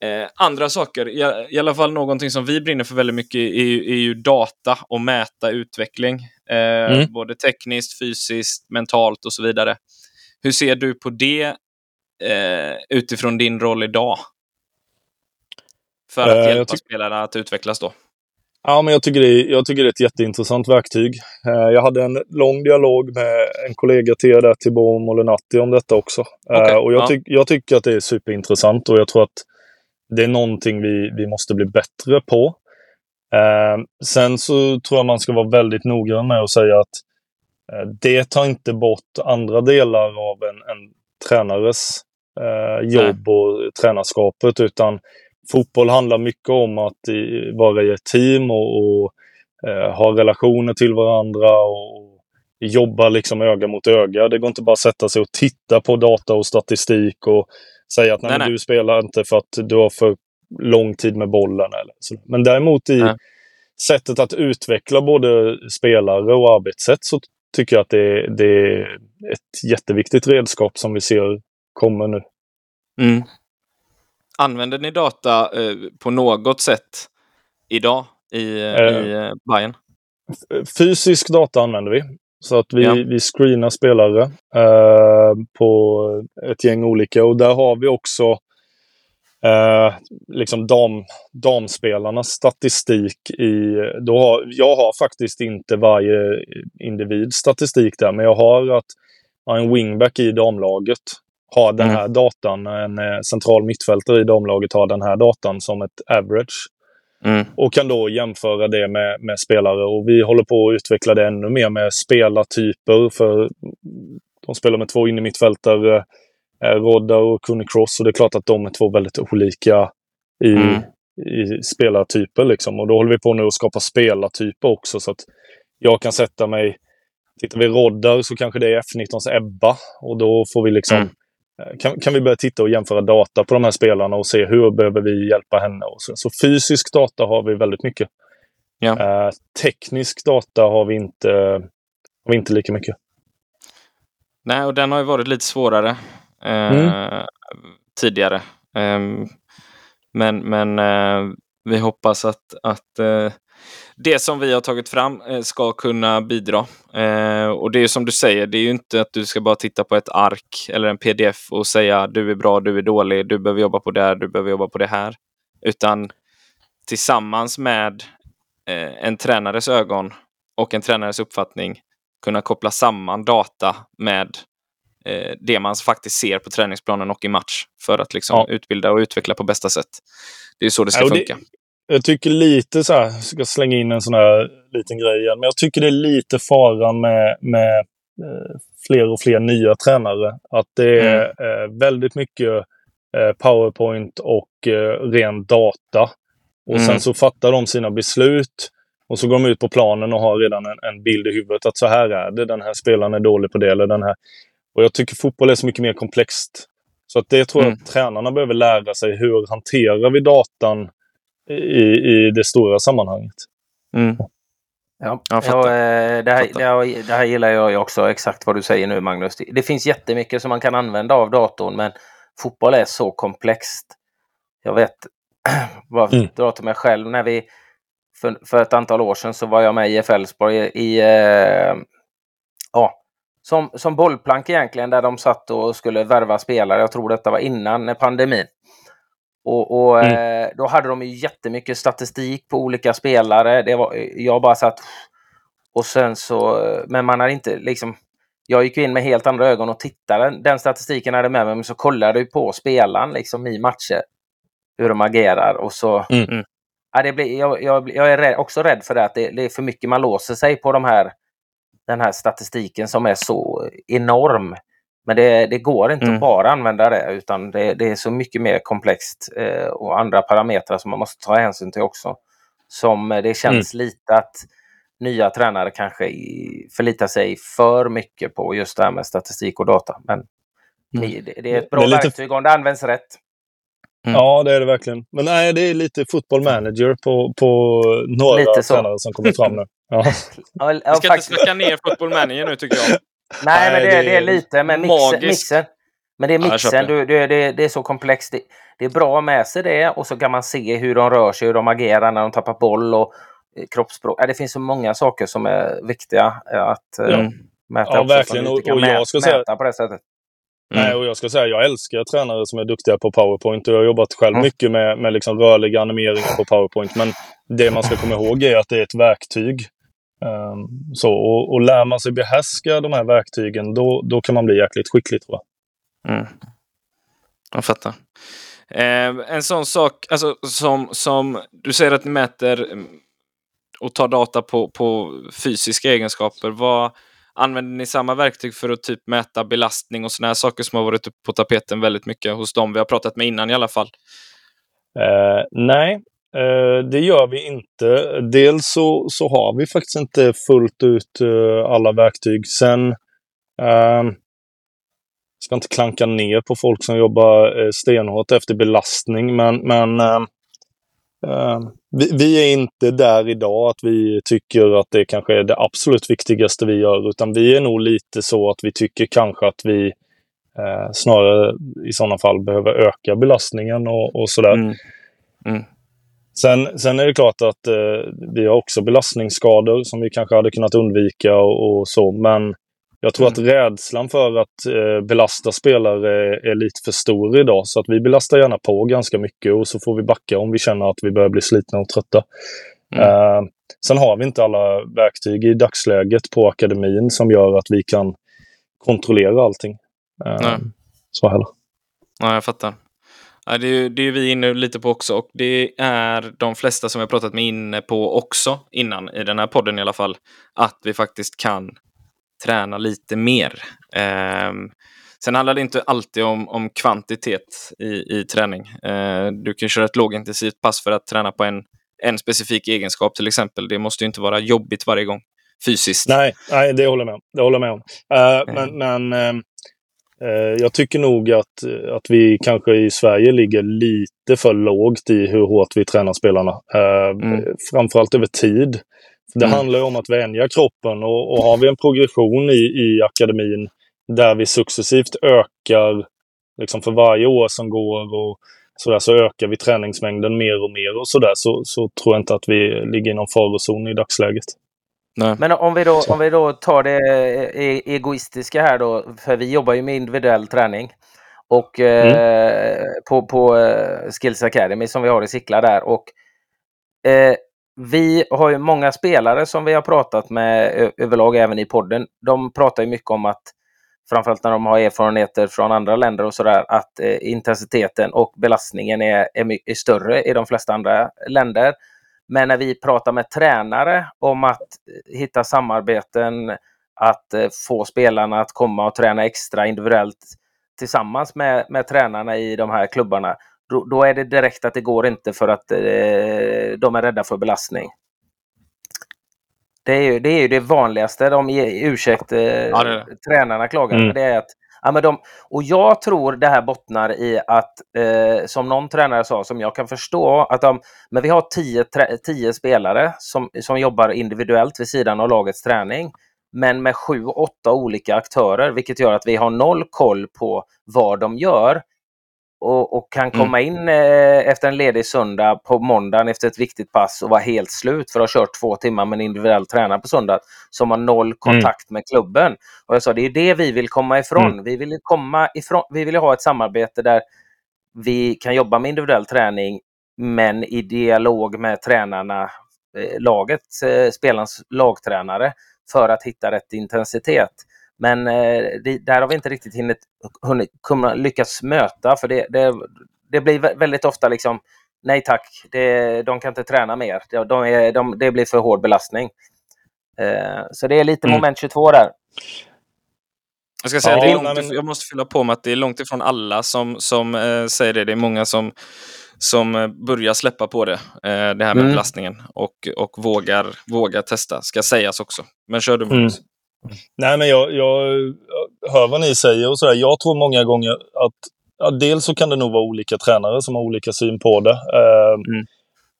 eh, andra saker. I, I alla fall någonting som vi brinner för väldigt mycket är, ju- är ju data och mäta utveckling. Eh, Mm. Både tekniskt, fysiskt, mentalt och så vidare. Hur ser du på det eh, utifrån din roll idag? För att Eh, hjälpa spelarna att utvecklas då. Ja, men jag tycker, det jag tycker det är ett jätteintressant verktyg. Eh, jag hade en lång dialog med en kollega till er där, Tibor Molinatti, om detta också. Okej, och jag, ja. tyck, jag tycker att det är superintressant och jag tror att det är någonting vi, vi måste bli bättre på. Eh, sen så tror jag man ska vara väldigt noggrann med att säga att eh, det tar inte bort andra delar av en, en tränares eh, jobb och tränarskapet, utan fotboll handlar mycket om att i, vara i ett team och, och eh, ha relationer till varandra och jobba liksom öga mot öga. Det går inte bara att sätta sig och titta på data och statistik och säga att nej, nej, nej. du spelar inte för att du har för lång tid med bollen. Eller så. Men däremot i nej. sättet att utveckla både spelare och arbetssätt så tycker jag att det, det är ett jätteviktigt redskap som vi ser kommer nu. Mm. Använder ni data eh, på något sätt idag i, eh, i eh, Bayern? Fysisk data använder vi. Så att vi, ja. vi screenar spelare eh, på ett gäng olika och där har vi också eh, liksom dam, damspelarnas statistik i... Då har, jag har faktiskt inte varje individs statistik där, men jag har att en wingback i damlaget har den mm. här mm. datan. En eh, central mittfältare i damlaget har den här datan som ett average. Mm. Och kan då jämföra det med, med, spelare. Och vi håller på att utveckla det ännu mer med spelartyper. För de spelar med två innermittfältare, eh, Rodda och Kunny Cross. Och det är klart att de är två väldigt olika i, mm. i spelartyper. Liksom. Och då håller vi på nu att skapa spelartyper också. Så att jag kan sätta mig Tittar vi Roddar så kanske det är F19s Ebba och då får vi liksom mm. Eh, kan, kan vi börja titta och jämföra data på de här spelarna och se hur behöver vi hjälpa henne. Och så. så fysisk data har vi väldigt mycket. Ja. Eh, teknisk data har vi, inte, har vi inte lika mycket. Nej, och den har ju varit lite svårare eh, mm. tidigare. Eh, men men eh, vi hoppas att, att eh, det som vi har tagit fram eh, ska kunna bidra. Eh, och det är som du säger, det är ju inte att du ska bara titta på ett ark eller en pdf och säga du är bra, du är dålig, du behöver jobba på det här, du behöver jobba på det här. Utan tillsammans med eh, en tränares ögon och en tränares uppfattning kunna koppla samman data med det man faktiskt ser på träningsplanen och i match för att liksom ja. utbilda och utveckla på bästa sätt. Det är så det ska ja, funka. Det, jag tycker lite så här, jag ska slänga in en sån här liten grej igen, men jag tycker det är lite faran med, med eh, fler och fler nya tränare. Att det är mm. eh, väldigt mycket eh, powerpoint och ren data. Och mm. sen så fattar de sina beslut och så går de ut på planen och har redan en, en, bild i huvudet att så här är det. Den här spelaren är dålig på det eller den här. Och jag tycker fotboll är så mycket mer komplext. Så att det tror jag mm. att tränarna behöver lära sig. Hur hanterar vi datan i, i det stora sammanhanget. Mm. Ja, jag ja, eh, det, här, det, det, här gillar jag också, exakt vad du säger nu Magnus. Det finns jättemycket som man kan använda av datorn men fotboll är så komplext. Jag vet, bara mm. dra till mig själv, när vi för, för, ett antal år sedan så var jag med i Elfsborg i, i eh, ja, som, som bollplank egentligen där de satt och skulle värva spelare. Jag tror detta var innan pandemin. Och, och mm. eh, då hade de ju jättemycket statistik på olika spelare. Det var, jag bara satt och sen så, men man har inte liksom jag gick in med helt andra ögon och tittade. Den statistiken hade med mig, men så kollade jag på spelaren liksom i matcher. Hur de agerar och så... Mm. mm. Ja, det blir, jag, jag, jag är rädd, också rädd för det, att det, det, är för mycket man låser sig på de här, den här statistiken som är så enorm. Men det, det går inte mm. att bara använda det utan det, det är så mycket mer komplext eh, och andra parametrar som man måste ta hänsyn till också. Som eh, det känns mm. lite att nya tränare kanske förlitar sig för mycket på just det här med statistik och data. Men mm. det, det, är ett bra är lite... verktyg om det används rätt. Mm. Ja, det är det verkligen. Men nej, det är lite football manager på, på några tränare som kommer fram nu. Ja. ja, Vi ska inte snacka ner football manager nu tycker jag. Nej, men det, det, det är lite med mixen. mixen. Men det är mixen, ja, det, det, det, är så komplext. Det, det är bra att med sig det och så kan man se hur de rör sig, hur de agerar när de tappar boll och eh, kroppsspråk. Det finns så många saker som är viktiga eh, att eh, mm. mäta. Ja, också, verkligen. Och, och jag ska säga, på det sättet. Mm. Nej, och jag ska säga jag älskar tränare som är duktiga på powerpoint. Och jag har jobbat själv mm. mycket med, med liksom rörliga animeringar på powerpoint. Men det man ska komma ihåg är att det är ett verktyg. Um, så, och, och lär man sig behärska de här verktygen, då, då kan man bli jäkligt skicklig tror jag. Mm. Jag fattar. Eh, en sån sak, alltså som, som du säger att ni mäter mm, och tar data på, på fysiska egenskaper. Vad, använder ni samma verktyg för att typ mäta belastning och sådana här saker som har varit på tapeten väldigt mycket hos dem vi har pratat med innan i alla fall? Eh, nej, Eh, det gör vi inte. Dels så, så har vi faktiskt inte fullt ut eh, alla verktyg. Sen ehm, Jag ska inte klanka ner på folk som jobbar eh, stenhårt efter belastning, men, men eh, vi, vi, är inte där idag att vi tycker att det kanske är det absolut viktigaste vi gör, utan vi är nog lite så att vi tycker kanske att vi eh, snarare i sådana fall behöver öka belastningen och, och sådär. Mm. Mm. Sen, sen är det klart att eh, vi har också belastningsskador som vi kanske hade kunnat undvika och, och så, men jag tror mm. att rädslan för att eh, belasta spelare är, är, lite för stor idag. Så att vi belastar gärna på ganska mycket och så får vi backa om vi känner att vi börjar bli slitna och trötta. Mm. Eh, sen har vi inte alla verktyg i dagsläget på akademin som gör att vi kan kontrollera allting. Eh, Nej. Så heller. Ja, jag fattar. Ja, det, är, det är vi inne lite på också och det är de flesta som jag pratat med inne på också innan i den här podden i alla fall. Att vi faktiskt kan träna lite mer. Eh, sen handlar det inte alltid om, om kvantitet i, i träning. Eh, du kan köra ett lågintensivt pass för att träna på en, en specifik egenskap till exempel. Det måste inte vara jobbigt varje gång fysiskt. Nej, nej det håller jag med om. Det håller med om. Uh, men men uh, jag tycker nog att, att vi kanske i Sverige ligger lite för lågt i hur hårt vi tränar spelarna. Uh, mm. Framförallt över tid. Det mm. handlar om att vänja kroppen och, och har vi en progression i, i akademin där vi successivt ökar liksom för varje år som går och så, så ökar vi träningsmängden mer och mer och sådär så, så tror jag inte att vi ligger i någon farozon i dagsläget. Nej. Men om vi, då, om vi då tar det e-, egoistiska här då, för vi jobbar ju med individuell träning. Och mm. eh, på, på eh, Skills Academy som vi har i Sickla där. Och eh, vi har ju många spelare som vi har pratat med överlag även i podden. De pratar ju mycket om att framförallt när de har erfarenheter från andra länder och sådär att eh, intensiteten och belastningen är, är, är, större i de flesta andra länder. Men när vi pratar med tränare om att eh, hitta samarbeten, att eh, få spelarna att komma och träna extra individuellt tillsammans med, med tränarna i de här klubbarna, då, då, är det direkt att det går inte för att eh, de är rädda för belastning. Det är ju det, är ju det vanligaste de ursäkt eh, ja, det tränarna klagar mm. det är att Ja, men de, och jag tror det här bottnar i att, eh, som någon tränare sa, som jag kan förstå, att de, men vi har tio, tio spelare som, som jobbar individuellt vid sidan av lagets träning, men med sju, åtta olika aktörer, vilket gör att vi har noll koll på vad de gör och, och kan mm. komma in eh, efter en ledig söndag på måndagen efter ett viktigt pass och vara helt slut för att ha kört två timmar med en individuell tränare på söndag som har noll mm. kontakt mm. med klubben. Och jag sa det är det vi vill komma ifrån. Mm. Vi vill komma ifrån. Vi vill ha ett samarbete där vi kan jobba med individuell träning men i dialog med tränarna, eh, laget, eh, spelarens lagtränare för att hitta rätt intensitet. Men eh, det, där har vi inte riktigt hinnit, hunnit, lyckats möta för det, det, det blir väldigt ofta liksom nej tack, det, de kan inte träna mer. De, de är, de, det blir för hård belastning. Eh, så det är lite mm. moment 22 där. Jag ska säga, ja, det är långt, jag måste fylla på med att det är långt ifrån alla som, som eh, säger det. Det är många som, som eh, börjar släppa på det, eh, det här med mm. belastningen och, och vågar, vågar testa, ska sägas också. Men kör du Magnus. Mm. Nej, men jag, jag hör vad ni säger och sådär. Jag tror många gånger att ja, dels så kan det nog vara olika tränare som har olika syn på det. Eh, mm.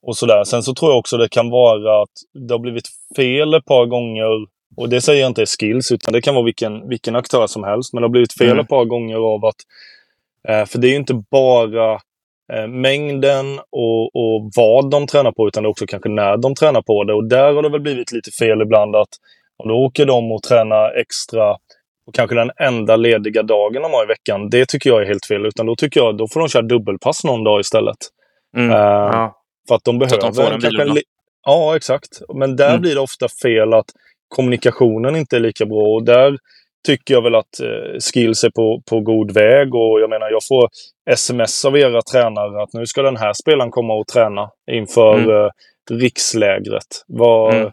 och sådär. Sen så tror jag också det kan vara att det har blivit fel ett par gånger. Och det säger jag inte är skills, utan det kan vara vilken, vilken aktör som helst. Men det har blivit fel mm. ett par gånger av att... Eh, för det är ju inte bara eh, mängden och, och vad de tränar på, utan det är också kanske när de tränar på det. Och där har det väl blivit lite fel ibland att och då åker de och tränar extra och kanske den enda lediga dagen de har i veckan. Det tycker jag är helt fel. Utan då tycker jag då får de köra dubbelpass någon dag istället. Mm, uh, ja. För att de behöver... Att de får en kanske Ja, exakt. Men där mm. blir det ofta fel att kommunikationen inte är lika bra. Och där tycker jag väl att eh, skills är på, på god väg. Och jag menar, jag får sms av era tränare att nu ska den här spelaren komma och träna inför mm. eh, rikslägret. Vad, mm.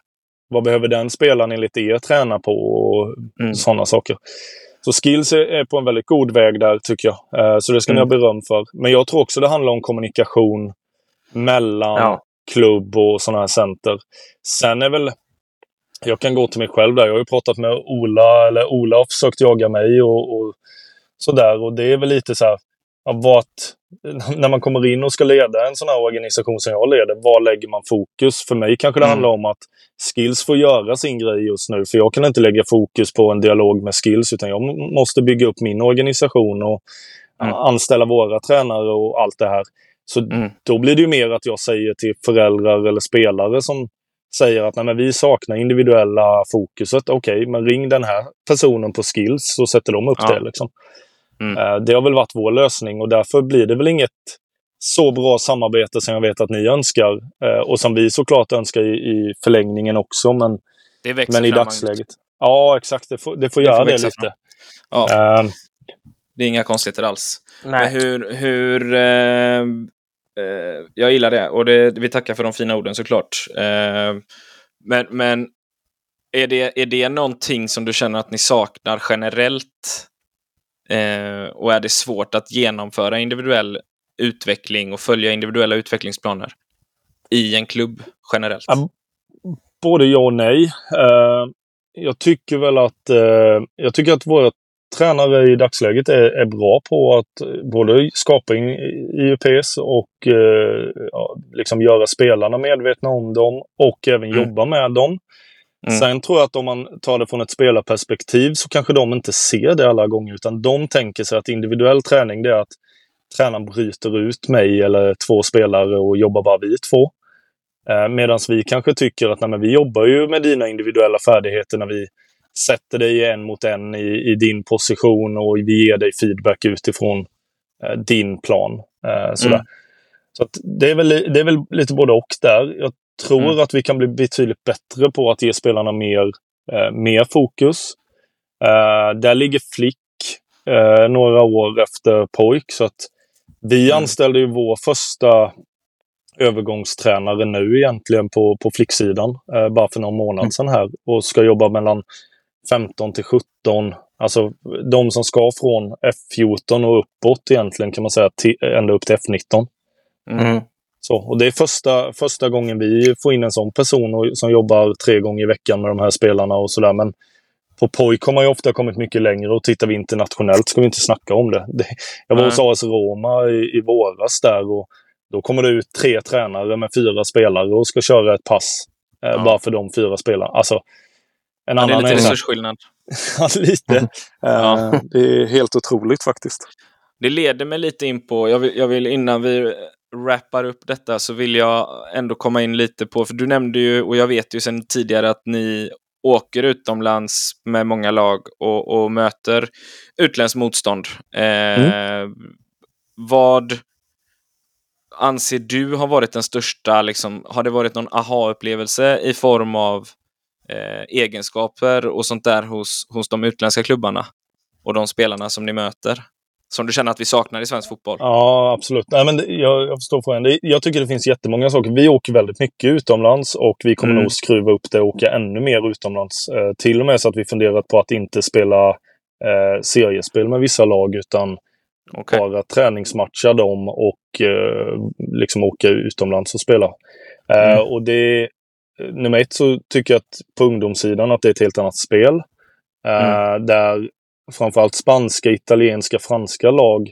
Vad behöver den spelaren enligt er träna på och mm. sådana saker. Så skills är på en väldigt god väg där tycker jag. Eh, så det ska mm. ni ha beröm för. Men jag tror också det handlar om kommunikation mellan ja. klubb och sådana här center. Sen är väl jag kan gå till mig själv där. Jag har ju pratat med Ola, eller Ola har försökt jaga mig och, och sådär. Och det är väl lite så här, vart, när man kommer in och ska leda en sån här organisation som jag leder, var lägger man fokus? För mig kanske det mm. handlar om att Skills får göra sin grej just nu. För jag kan inte lägga fokus på en dialog med Skills, utan jag måste bygga upp min organisation och mm. anställa våra tränare och allt det här. Så mm. då blir det ju mer att jag säger till föräldrar eller spelare som säger att Nej, vi saknar individuella fokuset. Okej, okay, men ring den här personen på skills så sätter de upp ja. det. Liksom. Mm. Uh, det har väl varit vår lösning och därför blir det väl inget så bra samarbete som jag vet att ni önskar. Uh, och som vi såklart önskar i, i förlängningen också. Men, men i dagsläget. Ja, exakt. Det får, det får det göra får det lite. Ja. Uh, det är inga konstigheter alls. Nej. Men hur, hur Eh, jag gillar det och det, vi tackar för de fina orden såklart. Eh, men men är, det, är det någonting som du känner att ni saknar generellt? Eh, och är det svårt att genomföra individuell utveckling och följa individuella utvecklingsplaner i en klubb generellt? Både ja och nej. jag tycker väl att, jag tycker att vårt tränare i dagsläget är, är bra på att både skapa IUPs och eh, liksom göra spelarna medvetna om dem och även mm. jobba med dem. Mm. Sen tror jag att om man tar det från ett spelarperspektiv så kanske de inte ser det alla gånger utan de tänker sig att individuell träning det är att tränaren bryter ut mig eller två spelare och jobbar bara vi två. Eh, Medan vi kanske tycker att nej, vi jobbar ju med dina individuella färdigheter när vi sätter dig en mot en i, i din position och vi ger dig feedback utifrån eh, din plan. Eh, sådär. Mm. Så det, är väl, det är väl lite både och där. Jag tror mm. att vi kan bli betydligt bättre på att ge spelarna mer, eh, mer fokus. Eh, där ligger Flick eh, några år efter Pojk. Så att vi mm. anställde ju vår första övergångstränare nu egentligen på, på flicksidan. Eh, bara för någon månad mm. sedan här. Och ska jobba mellan 15 till 17. Alltså de som ska från F14 och uppåt egentligen kan man säga till, ända upp till F19. Mm. Så, och det är första, första gången vi får in en sån person och, som jobbar tre gånger i veckan med de här spelarna och sådär. Men på POIK har man ju ofta kommit mycket längre och tittar vi internationellt ska vi inte snacka om det. det jag var hos AS Roma i, i våras där och då kommer det ut tre tränare med fyra spelare och ska köra ett pass. Eh, ja. Bara för de fyra spelarna. Alltså, en ja, annan det är lite resursskillnad. ja, lite. Mm. Ja. Uh, det är helt otroligt faktiskt. Det leder mig lite in på, jag vill, jag vill innan vi wrappar upp detta så vill jag ändå komma in lite på, för du nämnde ju, och jag vet ju sedan tidigare att ni åker utomlands med många lag och, och möter utländskt motstånd. Eh, mm. Vad anser du har varit den största, liksom, har det varit någon aha-upplevelse i form av eh, egenskaper och sånt där hos, hos de utländska klubbarna och de spelarna som ni möter? Som du känner att vi saknar i svensk fotboll? Ja, absolut. Nej, men jag, jag förstår frågan. jag tycker det finns jättemånga saker. Vi åker väldigt mycket utomlands och vi kommer mm. nog skruva upp det och åka ännu mer utomlands. Eh, till och med så att vi funderat på att inte spela eh, seriespel med vissa lag utan okay. bara träningsmatcha dem och eh, liksom åka utomlands och spela. Eh, mm. och det, nummer ett så tycker jag att på ungdomssidan att det är ett helt annat spel. Eh, mm. där framförallt spanska, italienska, franska lag,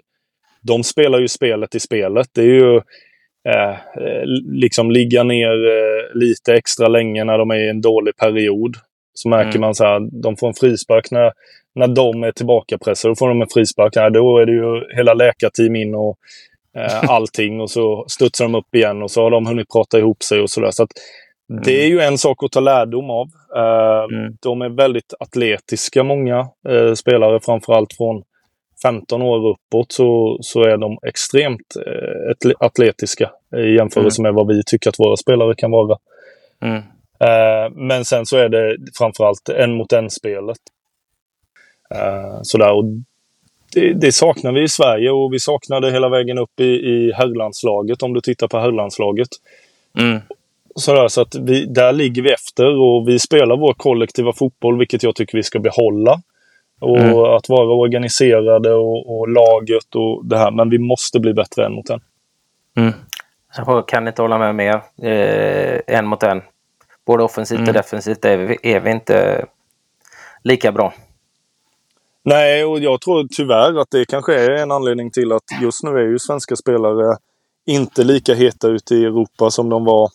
de spelar ju spelet i spelet. Det är ju eh, liksom ligga ner eh, lite extra länge när de är i en dålig period. Så märker mm. man så här, de får en frispark när, när de är tillbakapressade. Då får de en frispark. Ja, då är det ju hela läkarteam in och eh, allting. och så studsar de upp igen och så har de hunnit prata ihop sig och sådär. Så att Mm. Det är ju en sak att ta lärdom av. Uh, mm. De är väldigt atletiska, många uh, spelare, framförallt från 15 år uppåt så, så är de extremt uh, atletiska i jämförelse mm. med vad vi tycker att våra spelare kan vara. Mm. men sen så är det framförallt en mot en-spelet. sådär. Och det, det, saknar vi i Sverige och vi saknar det hela vägen upp i, i herrlandslaget om du tittar på herrlandslaget. Mm. Sådär, så att vi, där ligger vi efter och vi spelar vår kollektiva fotboll, vilket jag tycker vi ska behålla. Och mm. att vara organiserade och, och, laget och det här. Men vi måste bli bättre än mot den. Mm. Jag kan inte hålla med mer. Eh, en mot en. Både offensivt mm. och defensivt är vi, är vi inte lika bra. Nej, och jag tror tyvärr att det kanske är en anledning till att just nu är ju svenska spelare inte lika heta ute i Europa som de var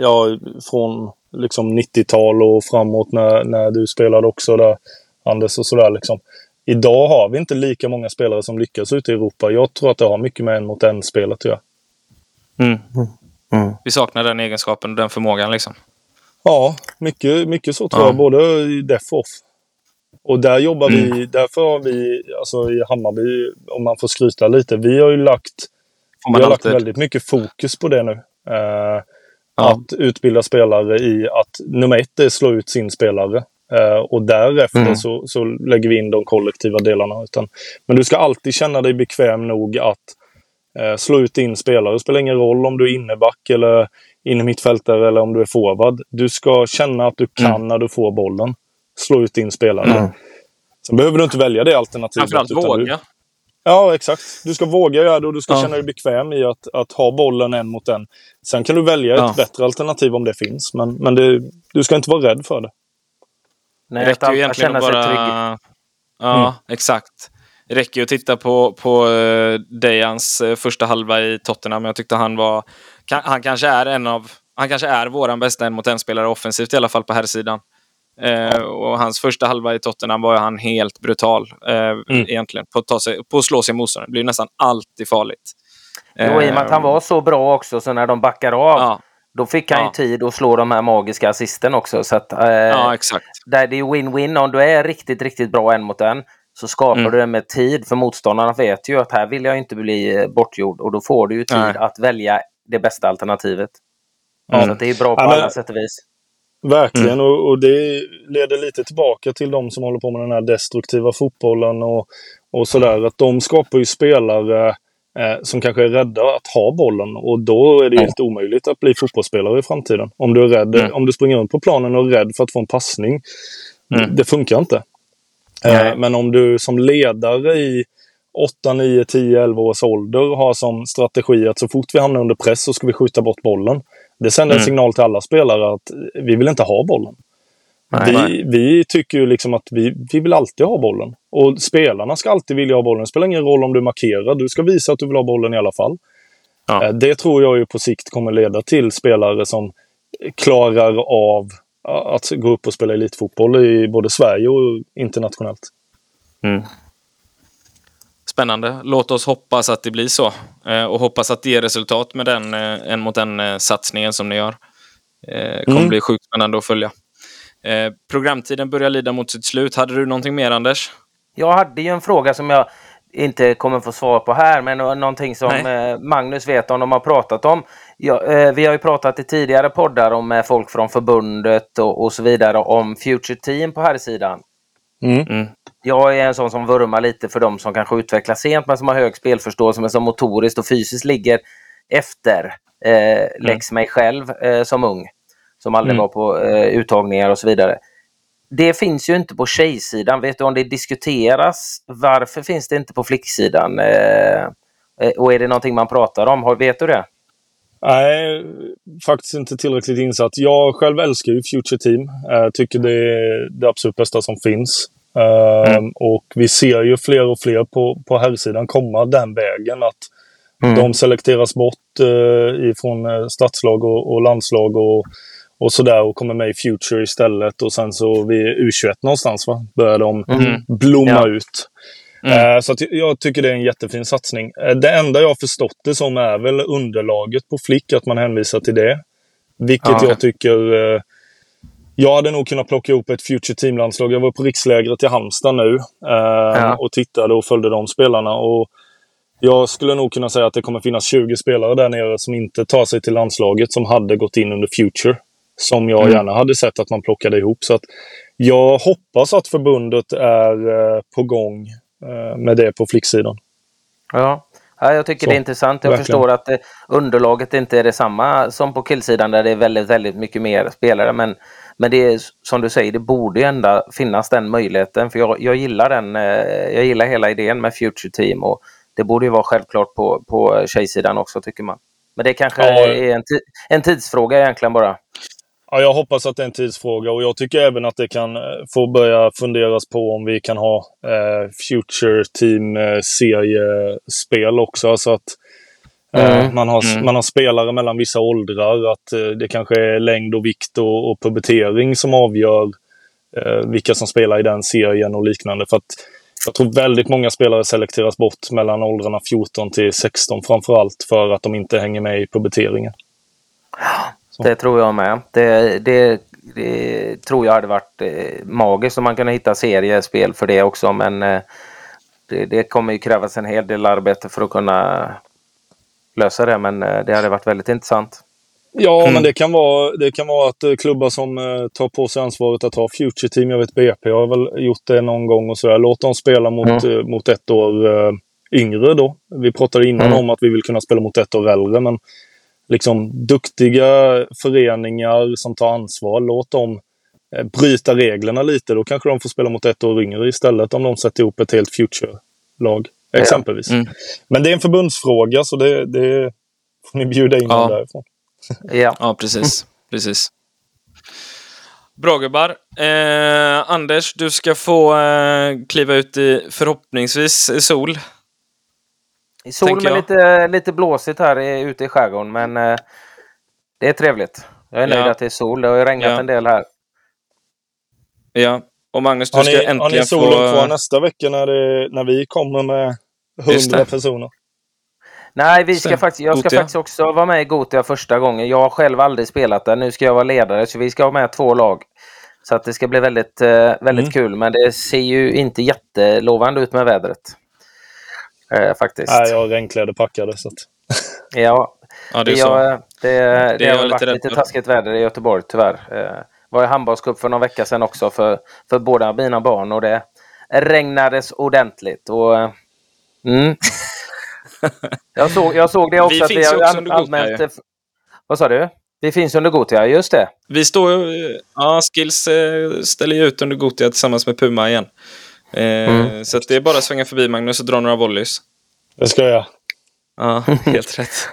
ja, från liksom 90-tal och framåt när, när du spelade också där, Anders, och sådär liksom. Idag har vi inte lika många spelare som lyckas ute i Europa. Jag tror att det har mycket med en mot en-spelet att göra. Mm. Mm. Vi saknar den egenskapen och den förmågan liksom. Ja, mycket, mycket så tror ja. jag. Både i def och off. Och där jobbar mm. vi, därför har vi, alltså i Hammarby, om man får skryta lite, vi har ju lagt, vi har lagt väldigt mycket fokus på det nu. Uh, ja. Att utbilda spelare i att nummer ett är slå ut sin spelare. Uh, och därefter mm. så, så lägger vi in de kollektiva delarna. Utan, men du ska alltid känna dig bekväm nog att uh, slå ut din spelare. Det spelar ingen roll om du är inneback eller inne mittfältare eller om du är forward. Du ska känna att du kan mm. när du får bollen. Slå ut din spelare. Mm. Sen behöver du inte välja det alternativet. Framförallt våga. Du... Ja, exakt. Du ska våga göra det och du ska ja. känna dig bekväm i att, att ha bollen en mot en. Sen kan du välja ja. ett bättre alternativ om det finns, men, men det, du ska inte vara rädd för det. Nej, det räcker ju egentligen att bara... Ja, mm. exakt. Det räcker ju att titta på, på uh, Dejans uh, första halva i Tottenham. Jag tyckte han var... han kanske är en av... Han kanske är våran bästa en mot en-spelare offensivt i alla fall på här sidan. Eh, och hans första halva i Tottenham var han helt brutal eh, mm. egentligen. På att, ta sig, på att slå sig motståndare. Det blir nästan alltid farligt. Jo, i och med att han var så bra också, så när de backar av ja. Då fick han ja. ju tid att slå de här magiska assisten också. Så att, eh, ja, exakt. Där det är win-win. Om du är riktigt, riktigt bra en mot en så skapar mm. du det med tid. För motståndarna vet ju att här vill jag inte bli eh, bortgjord och då får du ju tid Nej. att välja det bästa alternativet. Mm. Så det är bra på ja, alla sätt och vis. Verkligen, mm. och, och, det leder lite tillbaka till de som håller på med den här destruktiva fotbollen och, och sådär. Att de skapar ju spelare eh, som kanske är rädda att ha bollen och då är det mm. helt omöjligt att bli fotbollsspelare i framtiden. Om du, är rädd, mm. om du springer runt på planen och är rädd för att få en passning. Mm. Det funkar inte. Eh, men om du som ledare i 8, 9, 10, 11 års ålder har som strategi att så fort vi hamnar under press så ska vi skjuta bort bollen. Det sänder en mm. signal till alla spelare att vi vill inte ha bollen. Nej, vi, nej. vi tycker ju liksom att vi, vi vill alltid ha bollen. Och spelarna ska alltid vilja ha bollen. Det spelar ingen roll om du markerar. Du ska visa att du vill ha bollen i alla fall. Ja. Eh, det tror jag ju på sikt kommer leda till spelare som klarar av att gå upp och spela elitfotboll i både Sverige och internationellt. Mm. Spännande. Låt oss hoppas att det blir så. Eh, och hoppas att det ger resultat med den eh, en mot en eh, satsningen som ni gör. Det kommer mm. bli sjukt spännande att följa. Programtiden börjar lida mot sitt slut. Hade du någonting mer Anders? Jag hade ju en fråga som jag inte kommer få svar på här, men någonting som Nej. Magnus vet om de har pratat om. Ja, vi har ju pratat i tidigare poddar om folk från förbundet och, och så vidare om Future Team på här sidan. Mm. Mm jag är en sån som vurmar lite för de som kanske utvecklas sent men som har hög spelförståelse men som motoriskt och fysiskt ligger efter eh, läx mm. mig själv eh, som ung. Som aldrig mm. var på eh, uttagningar och så vidare. Det finns ju inte på tjejsidan. Vet du om det diskuteras? Varför finns det inte på flicksidan? Eh, eh och är det någonting man pratar om? Vet du det? Nej, faktiskt inte tillräckligt insatt. Jag själv älskar ju Future Team. Jag tycker det är det absolut bästa som finns. Mm. Ehm, och vi ser ju fler och fler på, på herrsidan komma den vägen. Att mm. de selekteras bort uh, ifrån uh, stadslag och, och, landslag och, och sådär och kommer med i Future istället. Och sen så vid U21 någonstans va? börjar de mm. blomma ja. ut. Mm. Uh, så jag tycker det är en jättefin satsning. det enda jag förstått det som är väl underlaget på Flick, att man hänvisar till det. Vilket ja. jag tycker jag hade nog kunnat plocka ihop ett Future Team-landslag. Jag var på rikslägret i Halmstad nu eh, ja. och tittade och följde de spelarna. Och jag skulle nog kunna säga att det kommer finnas 20 spelare där nere som inte tar sig till landslaget som hade gått in under Future. Som jag mm. gärna hade sett att man plockade ihop. Så att jag hoppas att förbundet är eh, på gång eh, med det på flicksidan. Ja, Ja, jag tycker så, det är intressant. Jag verkligen. förstår att eh, underlaget inte är detsamma som på killsidan där det är väldigt, väldigt mycket mer spelare. Men men det är som du säger, det borde ju ändå finnas den möjligheten. För jag, jag gillar den, eh, jag gillar hela idén med Future Team och det borde ju vara självklart på, på tjejsidan också tycker man. Men det kanske ja, är en, en tidsfråga egentligen bara. Ja, jag hoppas att det är en tidsfråga och jag tycker även att det kan eh, få börja funderas på om vi kan ha eh, Future Team eh, också. Så att eh, mm. man, har, mm. man har spelare mellan vissa åldrar. Att eh, det kanske är längd och vikt och, och pubertering som avgör eh, vilka som spelar i den serien och liknande. För att jag tror väldigt många spelare selekteras bort mellan åldrarna 14 till 16 framförallt för att de inte hänger med i puberteringen. Det tror jag med. Det, det, det, tror jag hade varit eh, magiskt om man kunde hitta seriespel för det också men eh, det, det, kommer ju krävas en hel del arbete för att kunna lösa det men eh, det hade varit väldigt intressant. Ja, mm. men det kan, vara, det kan vara att klubbar som eh, tar på sig ansvaret att ha Future Team, jag vet BP har väl gjort det någon gång och sådär. Låt dem spela mot, mm. eh, mot ett år eh, yngre då. Vi pratade innan mm. om att vi vill kunna spela mot ett år äldre, men liksom duktiga föreningar som tar ansvar, låt dem eh, bryta reglerna lite. Då kanske de får spela mot ett år yngre istället om de sätter ihop ett helt Future-lag. Exempelvis. Mm. Men det är en förbundsfråga så det, det får ni bjuda in ja. därifrån. Ja, ja precis. precis. Bra gubbar. Eh, Anders, du ska få eh, kliva ut i förhoppningsvis sol. I sol med lite, lite blåsigt här ute i skärgården men eh, det är trevligt. Jag är nöjd ja. att det är sol. Det har ju regnat ja. en del här. Ja, och Magnus, du har ni, ska äntligen få... Har ni solen få... kvar nästa vecka när, det, när vi kommer med hundra personer? Nej, vi ska faktiskt, jag ska Gotia. faktiskt också vara med i Gotia första gången. Jag har själv aldrig spelat där. Nu ska jag vara ledare så vi ska ha med två lag. Så att det ska bli väldigt, eh, väldigt mm. kul. Men det ser ju inte jättelovande ut med vädret. Eh, faktiskt. Nej, jag har regnkläder packade. Så att... ja, ja, det, är jag, det, det, det har varit lite taskigt väder i Göteborg tyvärr. Eh, var i handbollscup för någon vecka sedan också för, för båda mina barn och det regnades ordentligt. Och, eh, mm. jag, såg, jag såg det också. Vi att finns vi har också under anmält, Gotia. Vad sa du? Vi finns under Gotia, just det. Vi står ja, Skills eh, ställer ju ut under Gotia tillsammans med Puma igen. Eh, mm. Så det är bara att svänga förbi Magnus och dra några volleys. Det ska jag. Ja, helt rätt.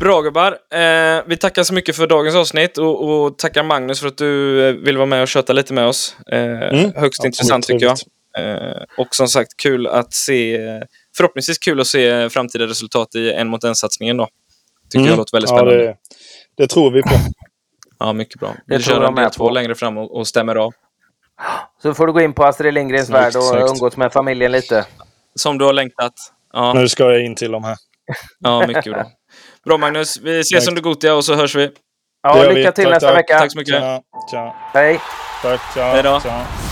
Bra gubbar. Eh, vi tackar så mycket för dagens avsnitt och, och, tackar Magnus för att du eh, vill vara med och köta lite med oss. Eh, mm. Högst intressant tycker jag. Eh, och som sagt, kul att se, förhoppningsvis kul att se framtida resultat i en mot en-satsningen då. Tycker mm. jag låter väldigt spännande. Ja, det, det, tror vi på. ja, mycket bra. Vi kör en del två längre fram och, och stämmer av. Så får du gå in på Astrid Lindgrens snyggt, värld och snyggt. umgås med familjen lite. Som du har längtat. Ja. Nu ska jag in till dem här. Ja, mycket bra. Bra Magnus, vi ses under Gotia och så hörs vi. Ja, lycka till tack, nästa tack. vecka. Tack så mycket. Tja, tja. Hej. Tack, tja, Hej då. Tja.